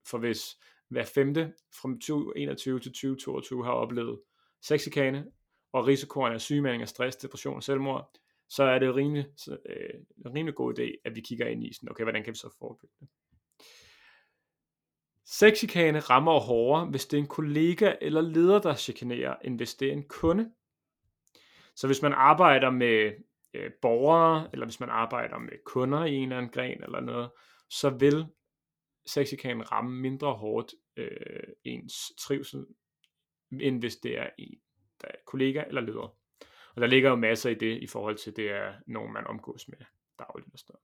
For hvis hver femte fra 2021 til 2022 har oplevet sexikane, og risikoen af sygemelding af stress, depression og selvmord, så er det rimelig, øh, en rimelig god idé, at vi kigger ind i sådan, okay, hvordan kan vi så forebygge det? Sexikane rammer hårdere, hvis det er en kollega eller leder, der chikanerer, end hvis det er en kunde. Så hvis man arbejder med øh, borgere, eller hvis man arbejder med kunder i en eller anden gren eller noget, så vil sexikanen ramme mindre hårdt øh, ens trivsel, end hvis det er en der er kollega eller leder. Og der ligger jo masser i det, i forhold til det er nogen, man omgås med dagligt og sådan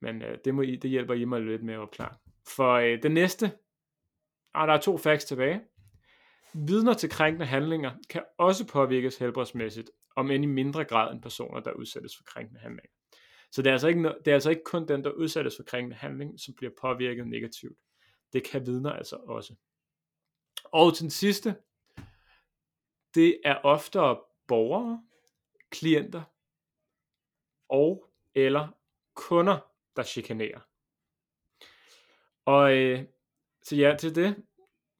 Men øh, det, må I, det hjælper I mig lidt med at opklare. For øh, det næste, og der er to facts tilbage. Vidner til krænkende handlinger kan også påvirkes helbredsmæssigt, om end i mindre grad end personer, der udsættes for krænkende handlinger. Så det er, altså ikke, det er altså ikke kun den, der udsættes for krænkende handling, som bliver påvirket negativt. Det kan vidner altså også. Og til den sidste, det er oftere borgere, klienter og eller kunder, der chikanerer. Og øh, så ja, til det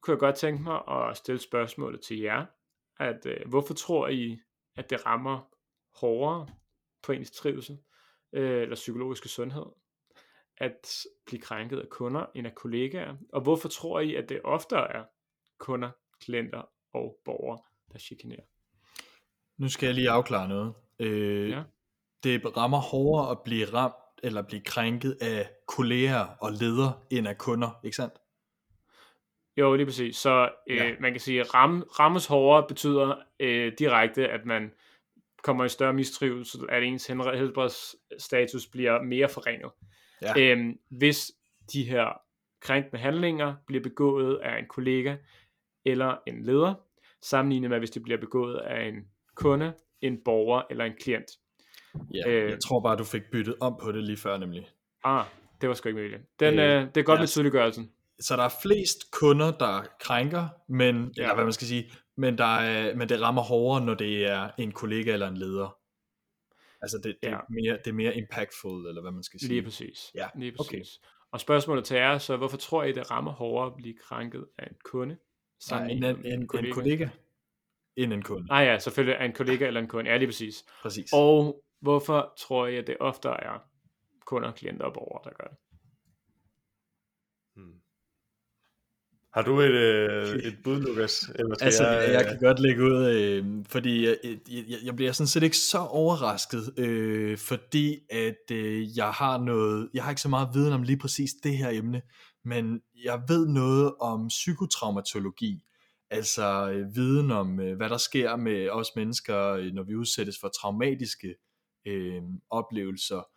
kunne jeg godt tænke mig at stille spørgsmålet til jer, at øh, hvorfor tror I, at det rammer hårdere på ens trivsel øh, eller psykologiske sundhed, at blive krænket af kunder end af kollegaer? Og hvorfor tror I, at det oftere er kunder, klienter og borgere, der chikanerer? Nu skal jeg lige afklare noget. Øh, ja. Det rammer hårdere at blive ramt eller blive krænket af kolleger og ledere end af kunder, ikke sandt? Jo, lige præcis. Så øh, ja. man kan sige, at ram, rammes hårdere betyder øh, direkte, at man kommer i større mistrivelse, at ens helbredsstatus bliver mere forringet. Ja. Øhm, hvis de her krænkende handlinger bliver begået af en kollega eller en leder, sammenlignet med, hvis de bliver begået af en kunde, en borger eller en klient. Ja, øh, jeg tror bare, du fik byttet om på det lige før nemlig. Ah, det var sgu ikke muligt. Den, ja, øh, det er godt ja. med tydeliggørelsen. Så der er flest kunder, der krænker, men, ja. eller hvad man skal sige, men, der er, men det rammer hårdere, når det er en kollega eller en leder. Altså det, det, ja. er, mere, det er mere impactful, eller hvad man skal sige. Lige præcis. Ja. Lige præcis. Okay. Og spørgsmålet til jer så, hvorfor tror I, det rammer hårdere at blive krænket af en kunde? Nej, en, en, en, kollega? en kollega end en kunde. Nej ja, selvfølgelig er en kollega eller en kunde. Ja, lige præcis. Præcis. Og hvorfor tror I, at det ofte er kunder, klienter og borgere, der gør det? Hmm. Har du et, øh, et bud, Lukas? Eller skal altså, jeg, jeg kan godt lægge ud, øh, fordi jeg, jeg, jeg bliver sådan set ikke så overrasket, øh, fordi at øh, jeg har noget, jeg har ikke så meget viden om lige præcis det her emne, men jeg ved noget om psykotraumatologi, altså øh, viden om, øh, hvad der sker med os mennesker, øh, når vi udsættes for traumatiske øh, oplevelser,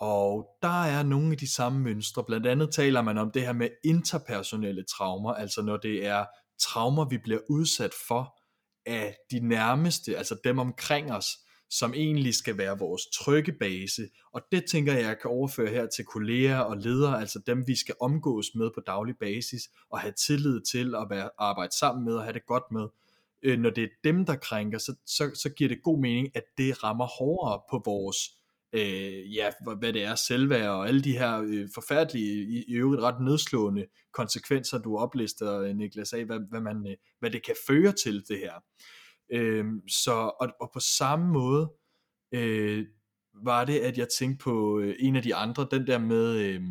og der er nogle af de samme mønstre. Blandt andet taler man om det her med interpersonelle traumer, altså når det er traumer, vi bliver udsat for af de nærmeste, altså dem omkring os, som egentlig skal være vores trygge base. Og det tænker jeg, jeg kan overføre her til kolleger og ledere, altså dem vi skal omgås med på daglig basis, og have tillid til at være, arbejde sammen med og have det godt med. Øh, når det er dem, der krænker, så, så, så giver det god mening, at det rammer hårdere på vores øh, ja, hvad det er, selvværd og alle de her øh, forfærdelige, i, i øvrigt ret nedslående konsekvenser, du oplister, øh, Niklas, af, hvad, hvad, man, øh, hvad det kan føre til det her. Øh, så, og, og på samme måde øh, var det, at jeg tænkte på øh, en af de andre, den der med, øh,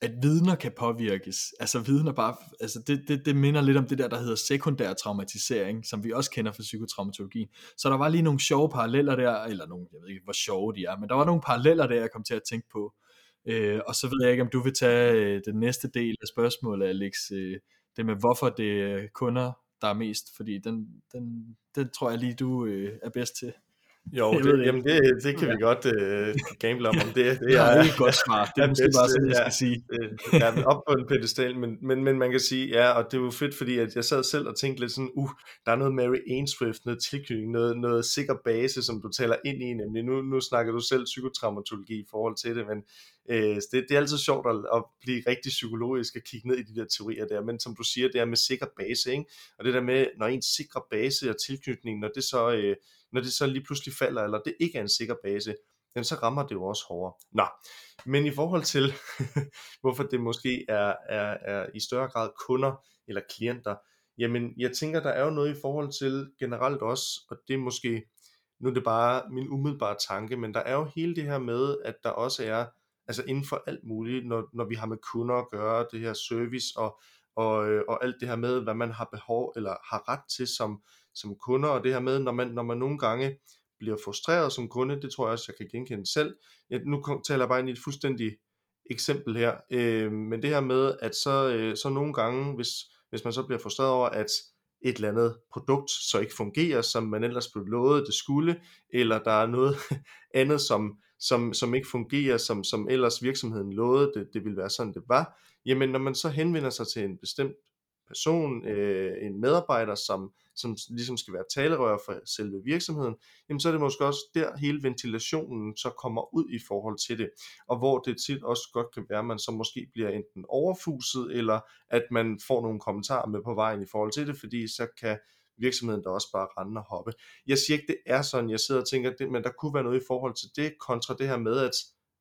at vidner kan påvirkes. Altså vidner bare, altså det, det, det minder lidt om det der, der hedder sekundær traumatisering, som vi også kender fra psykotraumatologien. Så der var lige nogle sjove paralleller der, eller nogle, jeg ved ikke, hvor sjove de er, men der var nogle paralleller der, jeg kom til at tænke på. Øh, og så ved jeg ikke, om du vil tage øh, den næste del af spørgsmålet, Alex. Øh, det med, hvorfor det er kunder, der er mest, fordi den, den, den tror jeg lige, du øh, er bedst til. Jo, det, det, jamen det, det kan vi godt uh, gamble om, om det, det er, ja, det er godt smart. Det er måske bare sådan, jeg skal sige. ja, op på en pedestal, men, men, men man kan sige, ja, og det er jo fedt, fordi at jeg sad selv og tænkte lidt sådan, uh, der er noget Mary Ainsworth, noget tilknytning, noget, noget sikker base, som du taler ind i, nemlig nu, nu snakker du selv psykotraumatologi i forhold til det, men øh, det, det er altid sjovt at, at blive rigtig psykologisk og kigge ned i de der teorier der, men som du siger, det er med sikker base, ikke? og det der med, når en sikre base og tilknytning, når det så... Øh, når det så lige pludselig falder, eller det ikke er en sikker base, jamen så rammer det jo også hårdere. Nå, men i forhold til, hvorfor det måske er, er, er i større grad kunder eller klienter, jamen jeg tænker, der er jo noget i forhold til generelt også, og det er måske, nu er det bare min umiddelbare tanke, men der er jo hele det her med, at der også er, altså inden for alt muligt, når, når vi har med kunder at gøre, det her service og, og, øh, og alt det her med, hvad man har behov eller har ret til som, som kunder, og det her med, når man, når man nogle gange bliver frustreret som kunde, det tror jeg også, jeg kan genkende selv. Jeg, nu taler jeg bare ind i et fuldstændigt eksempel her, øh, men det her med, at så, øh, så nogle gange, hvis, hvis man så bliver frustreret over, at et eller andet produkt så ikke fungerer, som man ellers blev lovet, det skulle, eller der er noget andet, som, som, som ikke fungerer, som, som ellers virksomheden lovede, det, det ville være sådan, det var, jamen når man så henvender sig til en bestemt person, øh, en medarbejder, som, som ligesom skal være talerør for selve virksomheden, jamen så er det måske også der hele ventilationen så kommer ud i forhold til det, og hvor det tit også godt kan være, at man så måske bliver enten overfuset, eller at man får nogle kommentarer med på vejen i forhold til det, fordi så kan virksomheden der også bare rende og hoppe. Jeg siger ikke, det er sådan, jeg sidder og tænker, det, men der kunne være noget i forhold til det, kontra det her med, at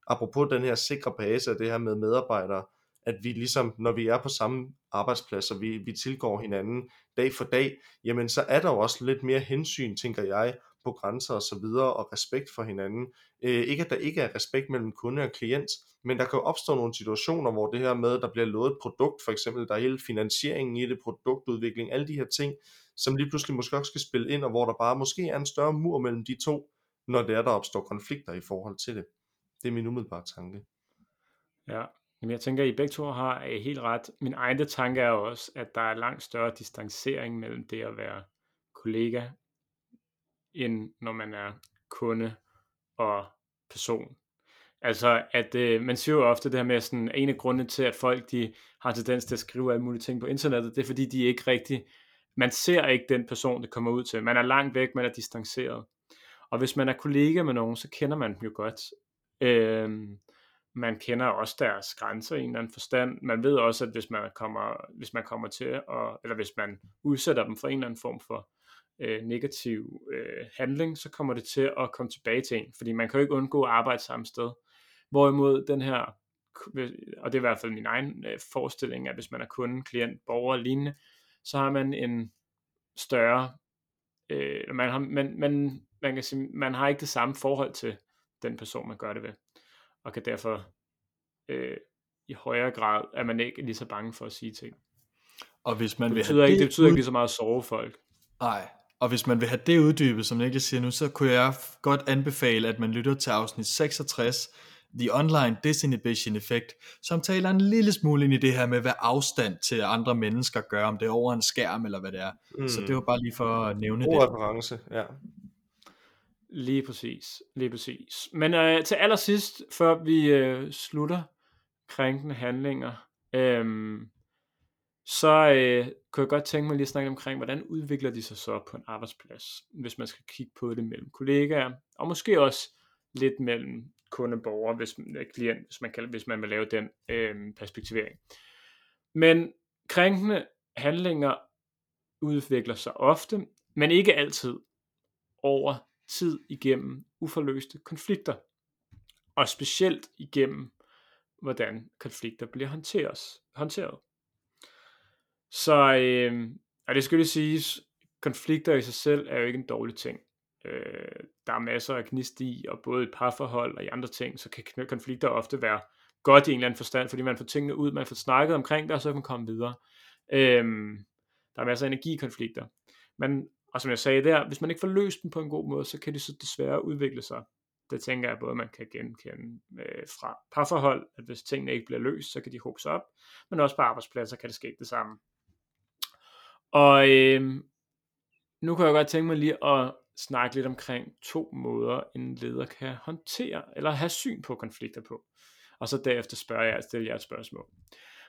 apropos den her sikre base, og det her med medarbejdere, at vi ligesom, når vi er på samme arbejdsplads, og vi, vi tilgår hinanden dag for dag, jamen så er der jo også lidt mere hensyn, tænker jeg, på grænser og så videre, og respekt for hinanden. Øh, ikke at der ikke er respekt mellem kunde og klient, men der kan jo opstå nogle situationer, hvor det her med, der bliver lovet et produkt, for eksempel, der er hele finansieringen i det, produktudvikling, alle de her ting, som lige pludselig måske også skal spille ind, og hvor der bare måske er en større mur mellem de to, når det er, der opstår konflikter i forhold til det. Det er min umiddelbare tanke. Ja, Jamen, jeg tænker, at I begge to har øh, helt ret. Min egen tanke er også, at der er langt større distancering mellem det at være kollega, end når man er kunde og person. Altså, at øh, man siger jo ofte det her med, sådan, en af grundene til, at folk de har tendens til at skrive alle mulige ting på internettet, det er fordi, de ikke rigtig, man ser ikke den person, det kommer ud til. Man er langt væk, man er distanceret. Og hvis man er kollega med nogen, så kender man dem jo godt. Øh, man kender også deres grænser i en eller anden forstand. Man ved også, at hvis man kommer, hvis man kommer til, at, eller hvis man udsætter dem for en eller anden form for øh, negativ øh, handling, så kommer det til at komme tilbage til en, fordi man kan jo ikke undgå at arbejde samme sted. Hvorimod den her, og det er i hvert fald min egen øh, forestilling, at hvis man er kunde, klient, borger og lignende, så har man en større, øh, man, har, man, man, man, kan sige, man har ikke det samme forhold til den person, man gør det ved, og kan derfor øh, i højere grad, er man ikke lige så bange for at sige ting. Og hvis man det vil betyder, have ikke, det, det betyder ikke lige så meget at sove folk. Nej, og hvis man vil have det uddybet, som Niklas siger nu, så kunne jeg godt anbefale, at man lytter til afsnit 66, The Online Disinhibition Effect, som taler en lille smule ind i det her med, hvad afstand til andre mennesker gør, om det er over en skærm eller hvad det er. Mm. Så det var bare lige for at nævne God det. reference, ja. Lige præcis, lige præcis. Men øh, til allersidst, før vi øh, slutter krænkende handlinger, øh, så øh, kunne jeg godt tænke mig lige at snakke omkring, hvordan udvikler de sig så på en arbejdsplads, hvis man skal kigge på det mellem kollegaer, og måske også lidt mellem kunde og borger, hvis øh, klient, hvis man, kan, hvis man vil lave den øh, perspektivering. Men krænkende handlinger udvikler sig ofte, men ikke altid over tid igennem uforløste konflikter. Og specielt igennem, hvordan konflikter bliver håndteres, håndteret. Så, øh, og det skulle siges, konflikter i sig selv er jo ikke en dårlig ting. Øh, der er masser af gnist i, og både i parforhold og i andre ting, så kan konflikter ofte være godt i en eller anden forstand, fordi man får tingene ud, man får snakket omkring det, og så kan man komme videre. Øh, der er masser af energikonflikter. Men, og som jeg sagde der, hvis man ikke får løst dem på en god måde, så kan det så desværre udvikle sig. Det tænker jeg både, man kan genkende øh, fra parforhold, at hvis tingene ikke bliver løst, så kan de hobe sig op, men også på arbejdspladser kan det ske det samme. Og øh, nu kan jeg godt tænke mig lige at snakke lidt omkring to måder, en leder kan håndtere eller have syn på konflikter på. Og så derefter spørger jeg, stiller jeg et spørgsmål.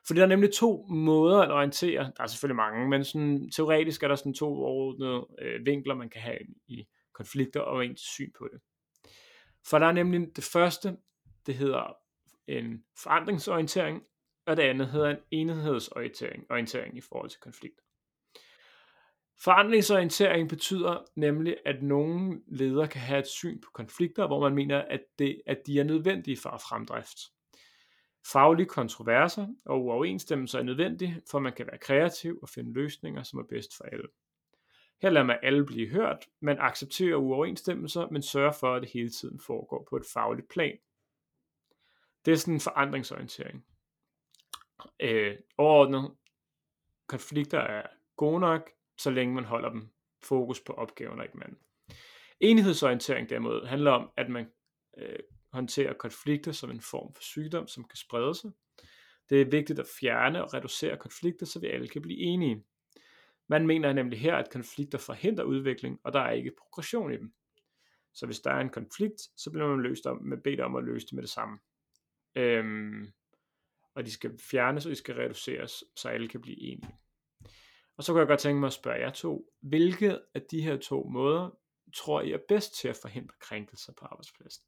Fordi der er nemlig to måder at orientere, der er selvfølgelig mange, men sådan, teoretisk er der sådan to overordnede øh, vinkler, man kan have i konflikter og ens syn på det. For der er nemlig det første, det hedder en forandringsorientering, og det andet hedder en enhedsorientering orientering i forhold til konflikter. Forandringsorientering betyder nemlig, at nogle ledere kan have et syn på konflikter, hvor man mener, at, det, at de er nødvendige for fremdrift. Faglige kontroverser og uoverensstemmelser er nødvendige, for man kan være kreativ og finde løsninger, som er bedst for alle. Her lader man alle blive hørt, man accepterer uoverensstemmelser, men sørger for, at det hele tiden foregår på et fagligt plan. Det er sådan en forandringsorientering. Øh, overordnet, konflikter er gode nok, så længe man holder dem fokus på opgaven og ikke manden. Enhedsorientering derimod handler om, at man øh, håndtere konflikter som en form for sygdom, som kan sprede sig. Det er vigtigt at fjerne og reducere konflikter, så vi alle kan blive enige. Man mener nemlig her, at konflikter forhindrer udvikling, og der er ikke progression i dem. Så hvis der er en konflikt, så bliver man løst om, med bedt om at løse det med det samme. Øhm, og de skal fjernes, og de skal reduceres, så alle kan blive enige. Og så kunne jeg godt tænke mig at spørge jer to, hvilke af de her to måder tror I er bedst til at forhindre krænkelser på arbejdspladsen?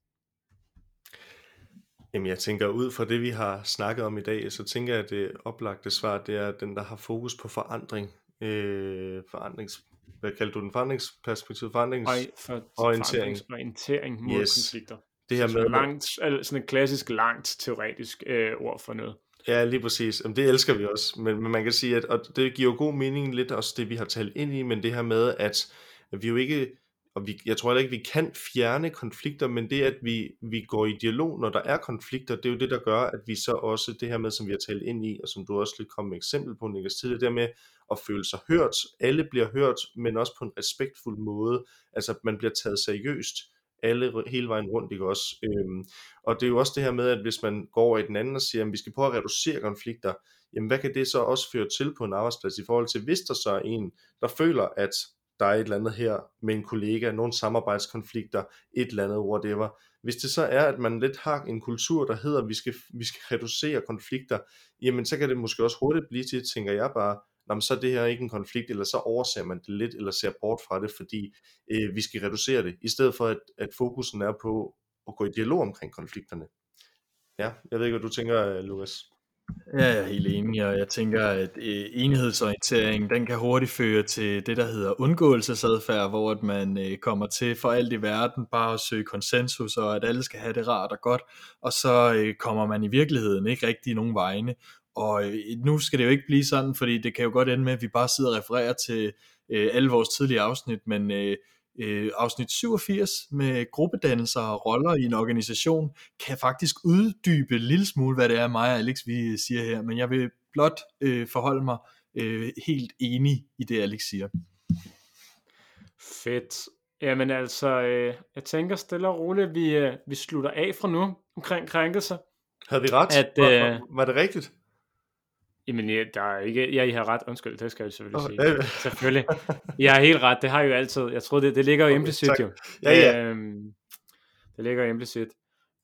Jamen jeg tænker ud fra det vi har snakket om i dag, så tænker jeg at det oplagte svar, det er den der har fokus på forandring. Øh, forandrings, hvad kalder du den? Forandringsperspektiv? Forandringsorientering. Forandringsorientering mod yes. konflikter. Det her med... Langt, sådan et klassisk langt teoretisk øh, ord for noget. Ja, lige præcis. Jamen, det elsker vi også. Men, men man kan sige, at og det giver jo god mening lidt også det, vi har talt ind i, men det her med, at vi jo ikke, og vi, jeg tror heller ikke, vi kan fjerne konflikter, men det, at vi, vi går i dialog, når der er konflikter, det er jo det, der gør, at vi så også, det her med, som vi har talt ind i, og som du også lidt kom med eksempel på, Niklas, tidligere, det med at føle sig hørt. Alle bliver hørt, men også på en respektfuld måde. Altså, man bliver taget seriøst alle hele vejen rundt, ikke også? Øhm, og det er jo også det her med, at hvis man går over i den anden og siger, at vi skal prøve at reducere konflikter, jamen hvad kan det så også føre til på en arbejdsplads i forhold til, hvis der så er en, der føler, at der er et eller andet her med en kollega, nogle samarbejdskonflikter, et eller andet, whatever. Hvis det så er, at man lidt har en kultur, der hedder, at vi skal, vi skal reducere konflikter, jamen så kan det måske også hurtigt blive til, tænker jeg bare, jamen så er det her ikke en konflikt, eller så overser man det lidt, eller ser bort fra det, fordi øh, vi skal reducere det, i stedet for at, at fokusen er på at gå i dialog omkring konflikterne. Ja, jeg ved ikke, hvad du tænker, øh, Lukas. Ja, jeg er helt enig, og jeg tænker, at øh, enhedsorientering, den kan hurtigt føre til det, der hedder undgåelsesadfærd, hvor at man øh, kommer til for alt i verden bare at søge konsensus, og at alle skal have det rart og godt, og så øh, kommer man i virkeligheden ikke rigtig nogen vegne. Og øh, nu skal det jo ikke blive sådan, fordi det kan jo godt ende med, at vi bare sidder og refererer til øh, alle vores tidlige afsnit, men øh, øh, afsnit 87 med gruppedannelser og roller i en organisation, kan faktisk uddybe en lille smule, hvad det er, mig og Alex vi siger her, men jeg vil blot øh, forholde mig øh, helt enig i det, Alex siger. Fedt. Jamen altså, øh, jeg tænker stille og roligt, vi, øh, vi slutter af fra nu omkring krænkelser. Havde vi ret? At, var, var, øh, var det rigtigt? Jamen, ja, der er ikke, ja, I har ret. Undskyld, det skal jeg selvfølgelig oh, sige. Øh. Selvfølgelig. Jeg har helt ret. Det har jeg jo altid. Jeg tror, det, det ligger jo okay, implicit tak. jo. Ja, ja. Øhm, det ligger jo implicit.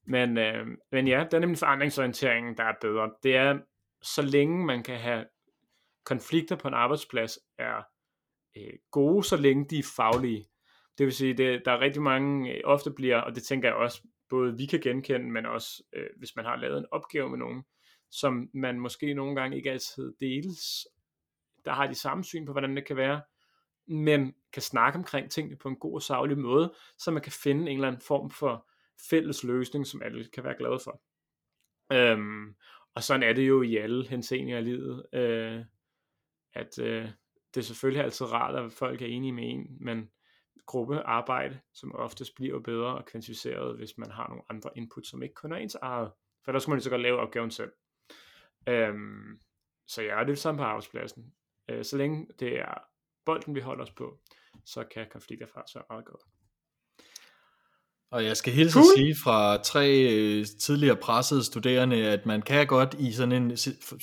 Men, øh, men ja, det er nemlig forandringsorienteringen, der er bedre. Det er, så længe man kan have konflikter på en arbejdsplads, er øh, gode, så længe de er faglige. Det vil sige, det, der er rigtig mange, øh, ofte bliver, og det tænker jeg også, både vi kan genkende, men også øh, hvis man har lavet en opgave med nogen, som man måske nogle gange ikke altid deles. Der har de samme syn på, hvordan det kan være, men kan snakke omkring tingene på en god og savlig måde, så man kan finde en eller anden form for fælles løsning, som alle kan være glade for. Øhm, og sådan er det jo i alle henseender i livet, øh, at øh, det er selvfølgelig altid rart, at folk er enige med en, men gruppearbejde, som oftest bliver bedre og kvantificeret, hvis man har nogle andre input, som ikke kun er ens eget. For ellers må man så godt lave opgaven selv. Øhm, så jeg er det samme på arbejdspladsen. Øh, så længe det er bolden, vi holder os på, så kan konflikter faktisk være meget godt. Og jeg skal hilse cool. at sige fra tre øh, tidligere pressede studerende, at man kan godt i sådan en,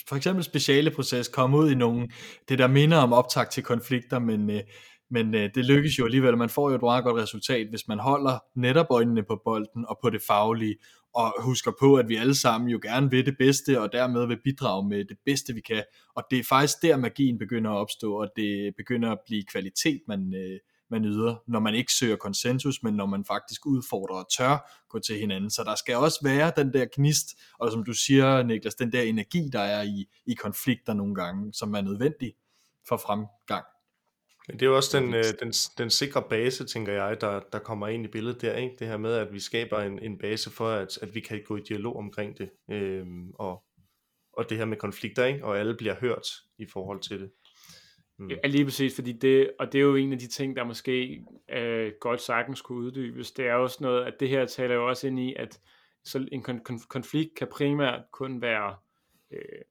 for eksempel speciale proces, komme ud i nogle, det der minder om optag til konflikter, men, øh, men øh, det lykkes jo alligevel, man får jo et meget godt resultat, hvis man holder netop øjnene på bolden og på det faglige, og husker på, at vi alle sammen jo gerne vil det bedste, og dermed vil bidrage med det bedste, vi kan. Og det er faktisk der, magien begynder at opstå, og det begynder at blive kvalitet, man, øh, man yder, når man ikke søger konsensus, men når man faktisk udfordrer og tør gå til hinanden. Så der skal også være den der gnist, og som du siger, Niklas, den der energi, der er i, i konflikter nogle gange, som er nødvendig for fremgang. Men det er jo også den, øh, den, den sikre base, tænker jeg, der, der kommer ind i billedet der, ikke? Det her med, at vi skaber en, en base for, at, at vi kan gå i dialog omkring det, øhm, og, og det her med konflikter, ikke? Og alle bliver hørt i forhold til det. Mm. Ja, lige præcis, fordi det, og det er jo en af de ting, der måske øh, godt sagtens kunne uddybes, det er også noget, at det her taler jo også ind i, at så en kon- konflikt kan primært kun være øh,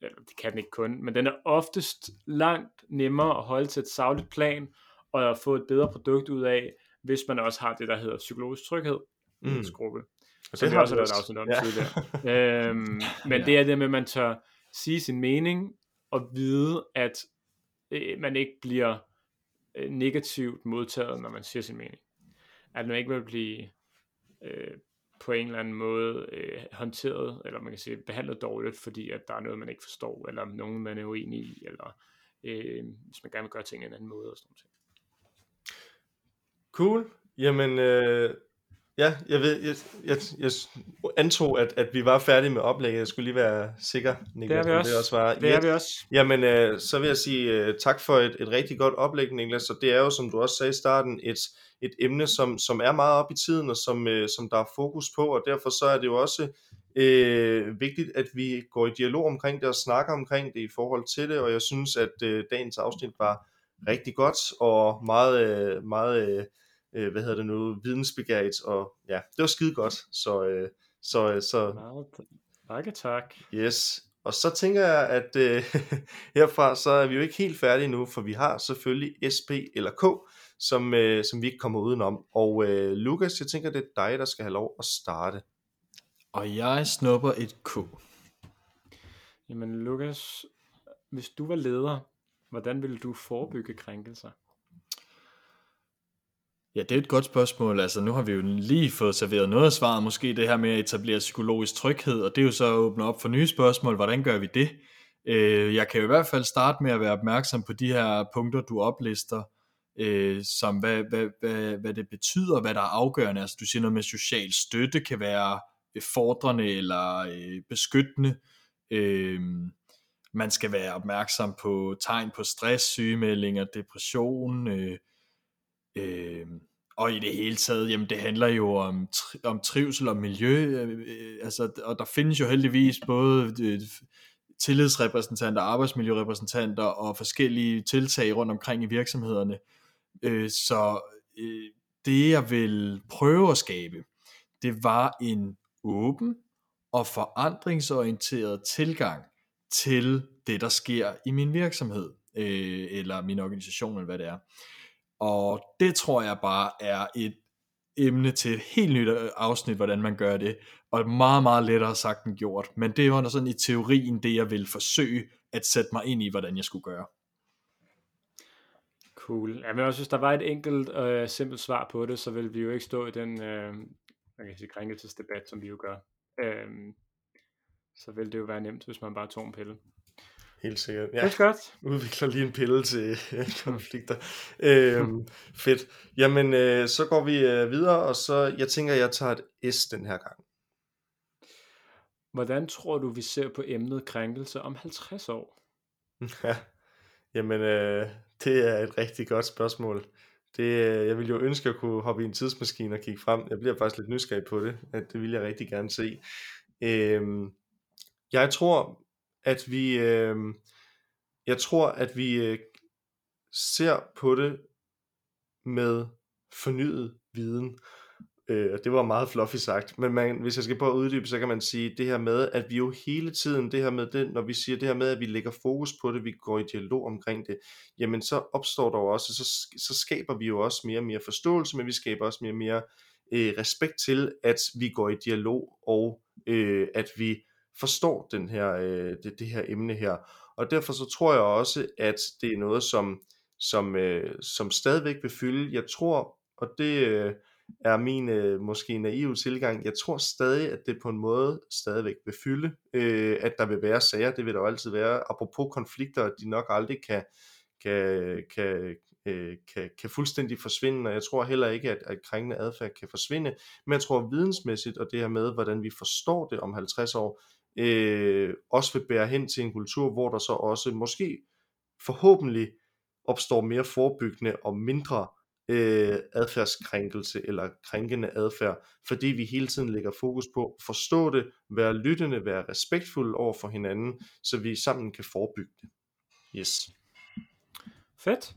det kan den ikke kun, men den er oftest langt nemmere at holde til et savligt plan, og at få et bedre produkt ud af, hvis man også har det, der hedder psykologisk tryghed mm. i en gruppe. Og det har også været afsnit om ja. tidligere. øhm, men ja. det er det med, at man tør sige sin mening, og vide, at øh, man ikke bliver øh, negativt modtaget, når man siger sin mening. At man ikke vil blive øh, på en eller anden måde øh, håndteret, eller man kan sige behandlet dårligt, fordi at der er noget, man ikke forstår, eller nogen, man er uenig i, eller øh, hvis man gerne vil gøre ting en anden måde, og sådan noget. Cool. Jamen, øh, ja, jeg ved, jeg, jeg, jeg antog, at, at vi var færdige med oplægget. Jeg skulle lige være sikker, Niklas. Det er vi også. Det, også var. Det er vi også. Jamen, øh, så vil jeg sige øh, tak for et, et rigtig godt oplæg, Niklas. Og det er jo, som du også sagde i starten, et, et emne, som, som er meget op i tiden, og som, øh, som der er fokus på, og derfor så er det jo også øh, vigtigt, at vi går i dialog omkring det, og snakker omkring det i forhold til det, og jeg synes, at øh, dagens afsnit var rigtig godt, og meget, øh, meget øh, hvad hedder det nu, vidensbegæret, og ja, det var skide godt, så, øh, så, øh, så Mange tak. Yes, og så tænker jeg, at øh, herfra, så er vi jo ikke helt færdige nu, for vi har selvfølgelig SP eller K, som, øh, som vi ikke kommer udenom. Og øh, Lukas, jeg tænker, det er dig, der skal have lov at starte. Og jeg snupper et K. Jamen Lukas, hvis du var leder, hvordan ville du forebygge krænkelser? Ja, det er et godt spørgsmål. Altså, nu har vi jo lige fået serveret noget af svaret, måske det her med at etablere psykologisk tryghed, og det er jo så at åbne op for nye spørgsmål. Hvordan gør vi det? Øh, jeg kan jo i hvert fald starte med at være opmærksom på de her punkter, du oplister, øh, som hvad, hvad, hvad, hvad det betyder, hvad der er afgørende. Altså du siger noget med social støtte kan være fordrende eller øh, beskyttende. Øh, man skal være opmærksom på tegn på stress, sygemeldinger, depression, øh, øh, og i det hele taget, jamen det handler jo om, tri- om trivsel og miljø, øh, øh, altså, og der findes jo heldigvis både øh, tillidsrepræsentanter, arbejdsmiljørepræsentanter og forskellige tiltag rundt omkring i virksomhederne. Øh, så øh, det jeg vil prøve at skabe, det var en åben og forandringsorienteret tilgang til det, der sker i min virksomhed, øh, eller min organisation, eller hvad det er. Og det tror jeg bare er et emne til et helt nyt afsnit, hvordan man gør det, og meget, meget lettere sagt end gjort. Men det var sådan i teorien det, jeg vil forsøge at sætte mig ind i, hvordan jeg skulle gøre. Cool. Jeg vil også, hvis der var et enkelt øh, simpelt svar på det, så ville vi jo ikke stå i den øh, man kan sige, krænkelsesdebat, som vi jo gør. Øh, så ville det jo være nemt, hvis man bare tog en pille. Helt sikkert. Ja. Det er godt. Udvikler lige en pille til konflikter. øhm, fedt. Jamen, øh, så går vi øh, videre, og så, jeg tænker, jeg tager et S den her gang. Hvordan tror du, vi ser på emnet krænkelse om 50 år? Ja, jamen, øh, det er et rigtig godt spørgsmål. Det, øh, jeg ville jo ønske, at jeg kunne hoppe i en tidsmaskine og kigge frem. Jeg bliver faktisk lidt nysgerrig på det. At det vil jeg rigtig gerne se. Øhm, jeg tror, at vi, øhm, jeg tror, at vi øh, ser på det med fornyet viden. Øh, det var meget fluffy sagt, men man, hvis jeg skal prøve at uddybe, så kan man sige det her med, at vi jo hele tiden, det her med det, når vi siger det her med, at vi lægger fokus på det, vi går i dialog omkring det, jamen så opstår der jo også, så, så skaber vi jo også mere og mere forståelse, men vi skaber også mere og mere øh, respekt til, at vi går i dialog, og øh, at vi forstår den her, øh, det, det her emne her. Og derfor så tror jeg også, at det er noget, som, som, øh, som stadigvæk vil fylde. Jeg tror, og det øh, er min øh, måske naive tilgang, jeg tror stadig, at det på en måde stadigvæk vil fylde, øh, at der vil være sager, det vil der jo altid være, apropos konflikter, de nok aldrig kan, kan, kan, øh, kan, kan fuldstændig forsvinde, og jeg tror heller ikke, at, at krænkende adfærd kan forsvinde, men jeg tror vidensmæssigt, og det her med, hvordan vi forstår det om 50 år, øh, også vil bære hen til en kultur, hvor der så også måske forhåbentlig opstår mere forebyggende og mindre øh, adfærdskrænkelse eller krænkende adfærd, fordi vi hele tiden lægger fokus på at forstå det, være lyttende, være respektfulde over for hinanden, så vi sammen kan forebygge det. Yes. Fedt.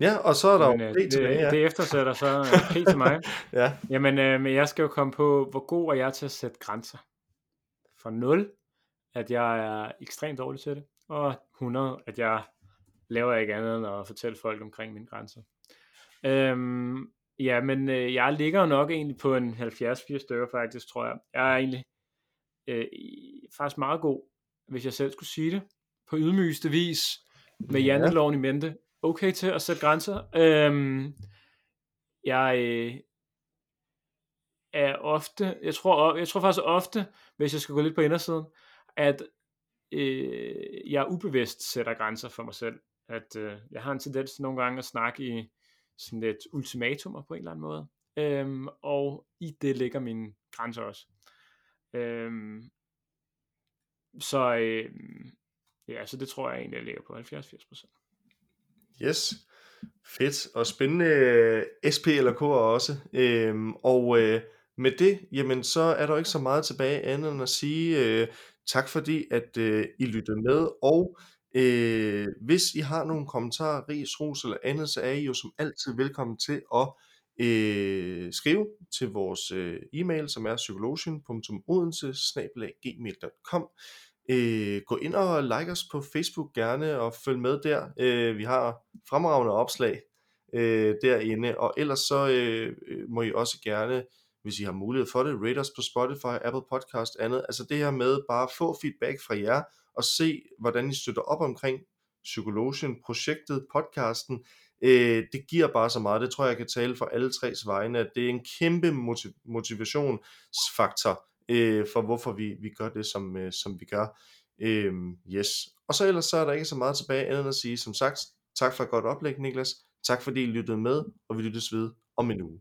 Ja, og så er der Men, jo øh, det det, tilbage, ja. det eftersætter så P til mig. ja. Jamen, øh, men jeg skal jo komme på, hvor god er jeg til at sætte grænser. For 0, at jeg er ekstremt dårlig til det, og 100, at jeg laver ikke andet end at fortælle folk omkring mine grænser. Øhm, ja, men øh, jeg ligger nok egentlig på en 70-80 stykker faktisk, tror jeg. Jeg er egentlig øh, faktisk meget god, hvis jeg selv skulle sige det, på ydmygeste vis, med Ja. janteloven i mente, okay til at sætte grænser. Øhm, jeg øh, er ofte, jeg tror, jeg tror faktisk ofte, hvis jeg skal gå lidt på indersiden, at øh, jeg ubevidst sætter grænser for mig selv. At øh, jeg har en tendens til nogle gange at snakke i sådan lidt ultimatumer på en eller anden måde. Øhm, og i det ligger mine grænser også. Øhm, så øh, ja, så det tror jeg egentlig, jeg ligger på 70-80%. Yes. Fedt og spændende øh, SP eller K også. Øhm, og øh, med det, jamen så er der ikke så meget tilbage andet end at sige øh, tak fordi at øh, I lyttede med, og øh, hvis I har nogle kommentarer, ris, ros eller andet, så er I jo som altid velkommen til at øh, skrive til vores øh, e-mail, som er psykologen.odense.gmail.com øh, Gå ind og like os på Facebook gerne, og følg med der. Øh, vi har fremragende opslag øh, derinde, og ellers så øh, øh, må I også gerne, hvis I har mulighed for det, rate os på Spotify, Apple Podcast, andet. Altså det her med bare at få feedback fra jer, og se, hvordan I støtter op omkring Psykologien, projektet, podcasten. Øh, det giver bare så meget. Det tror jeg, jeg kan tale for alle tres vegne, at det er en kæmpe motiv- motivationsfaktor øh, for, hvorfor vi, vi gør det, som, øh, som vi gør. Øh, yes. Og så ellers så er der ikke så meget tilbage andet end at sige, som sagt, tak for et godt oplæg, Niklas. Tak fordi I lyttede med, og vi lyttes ved om en uge.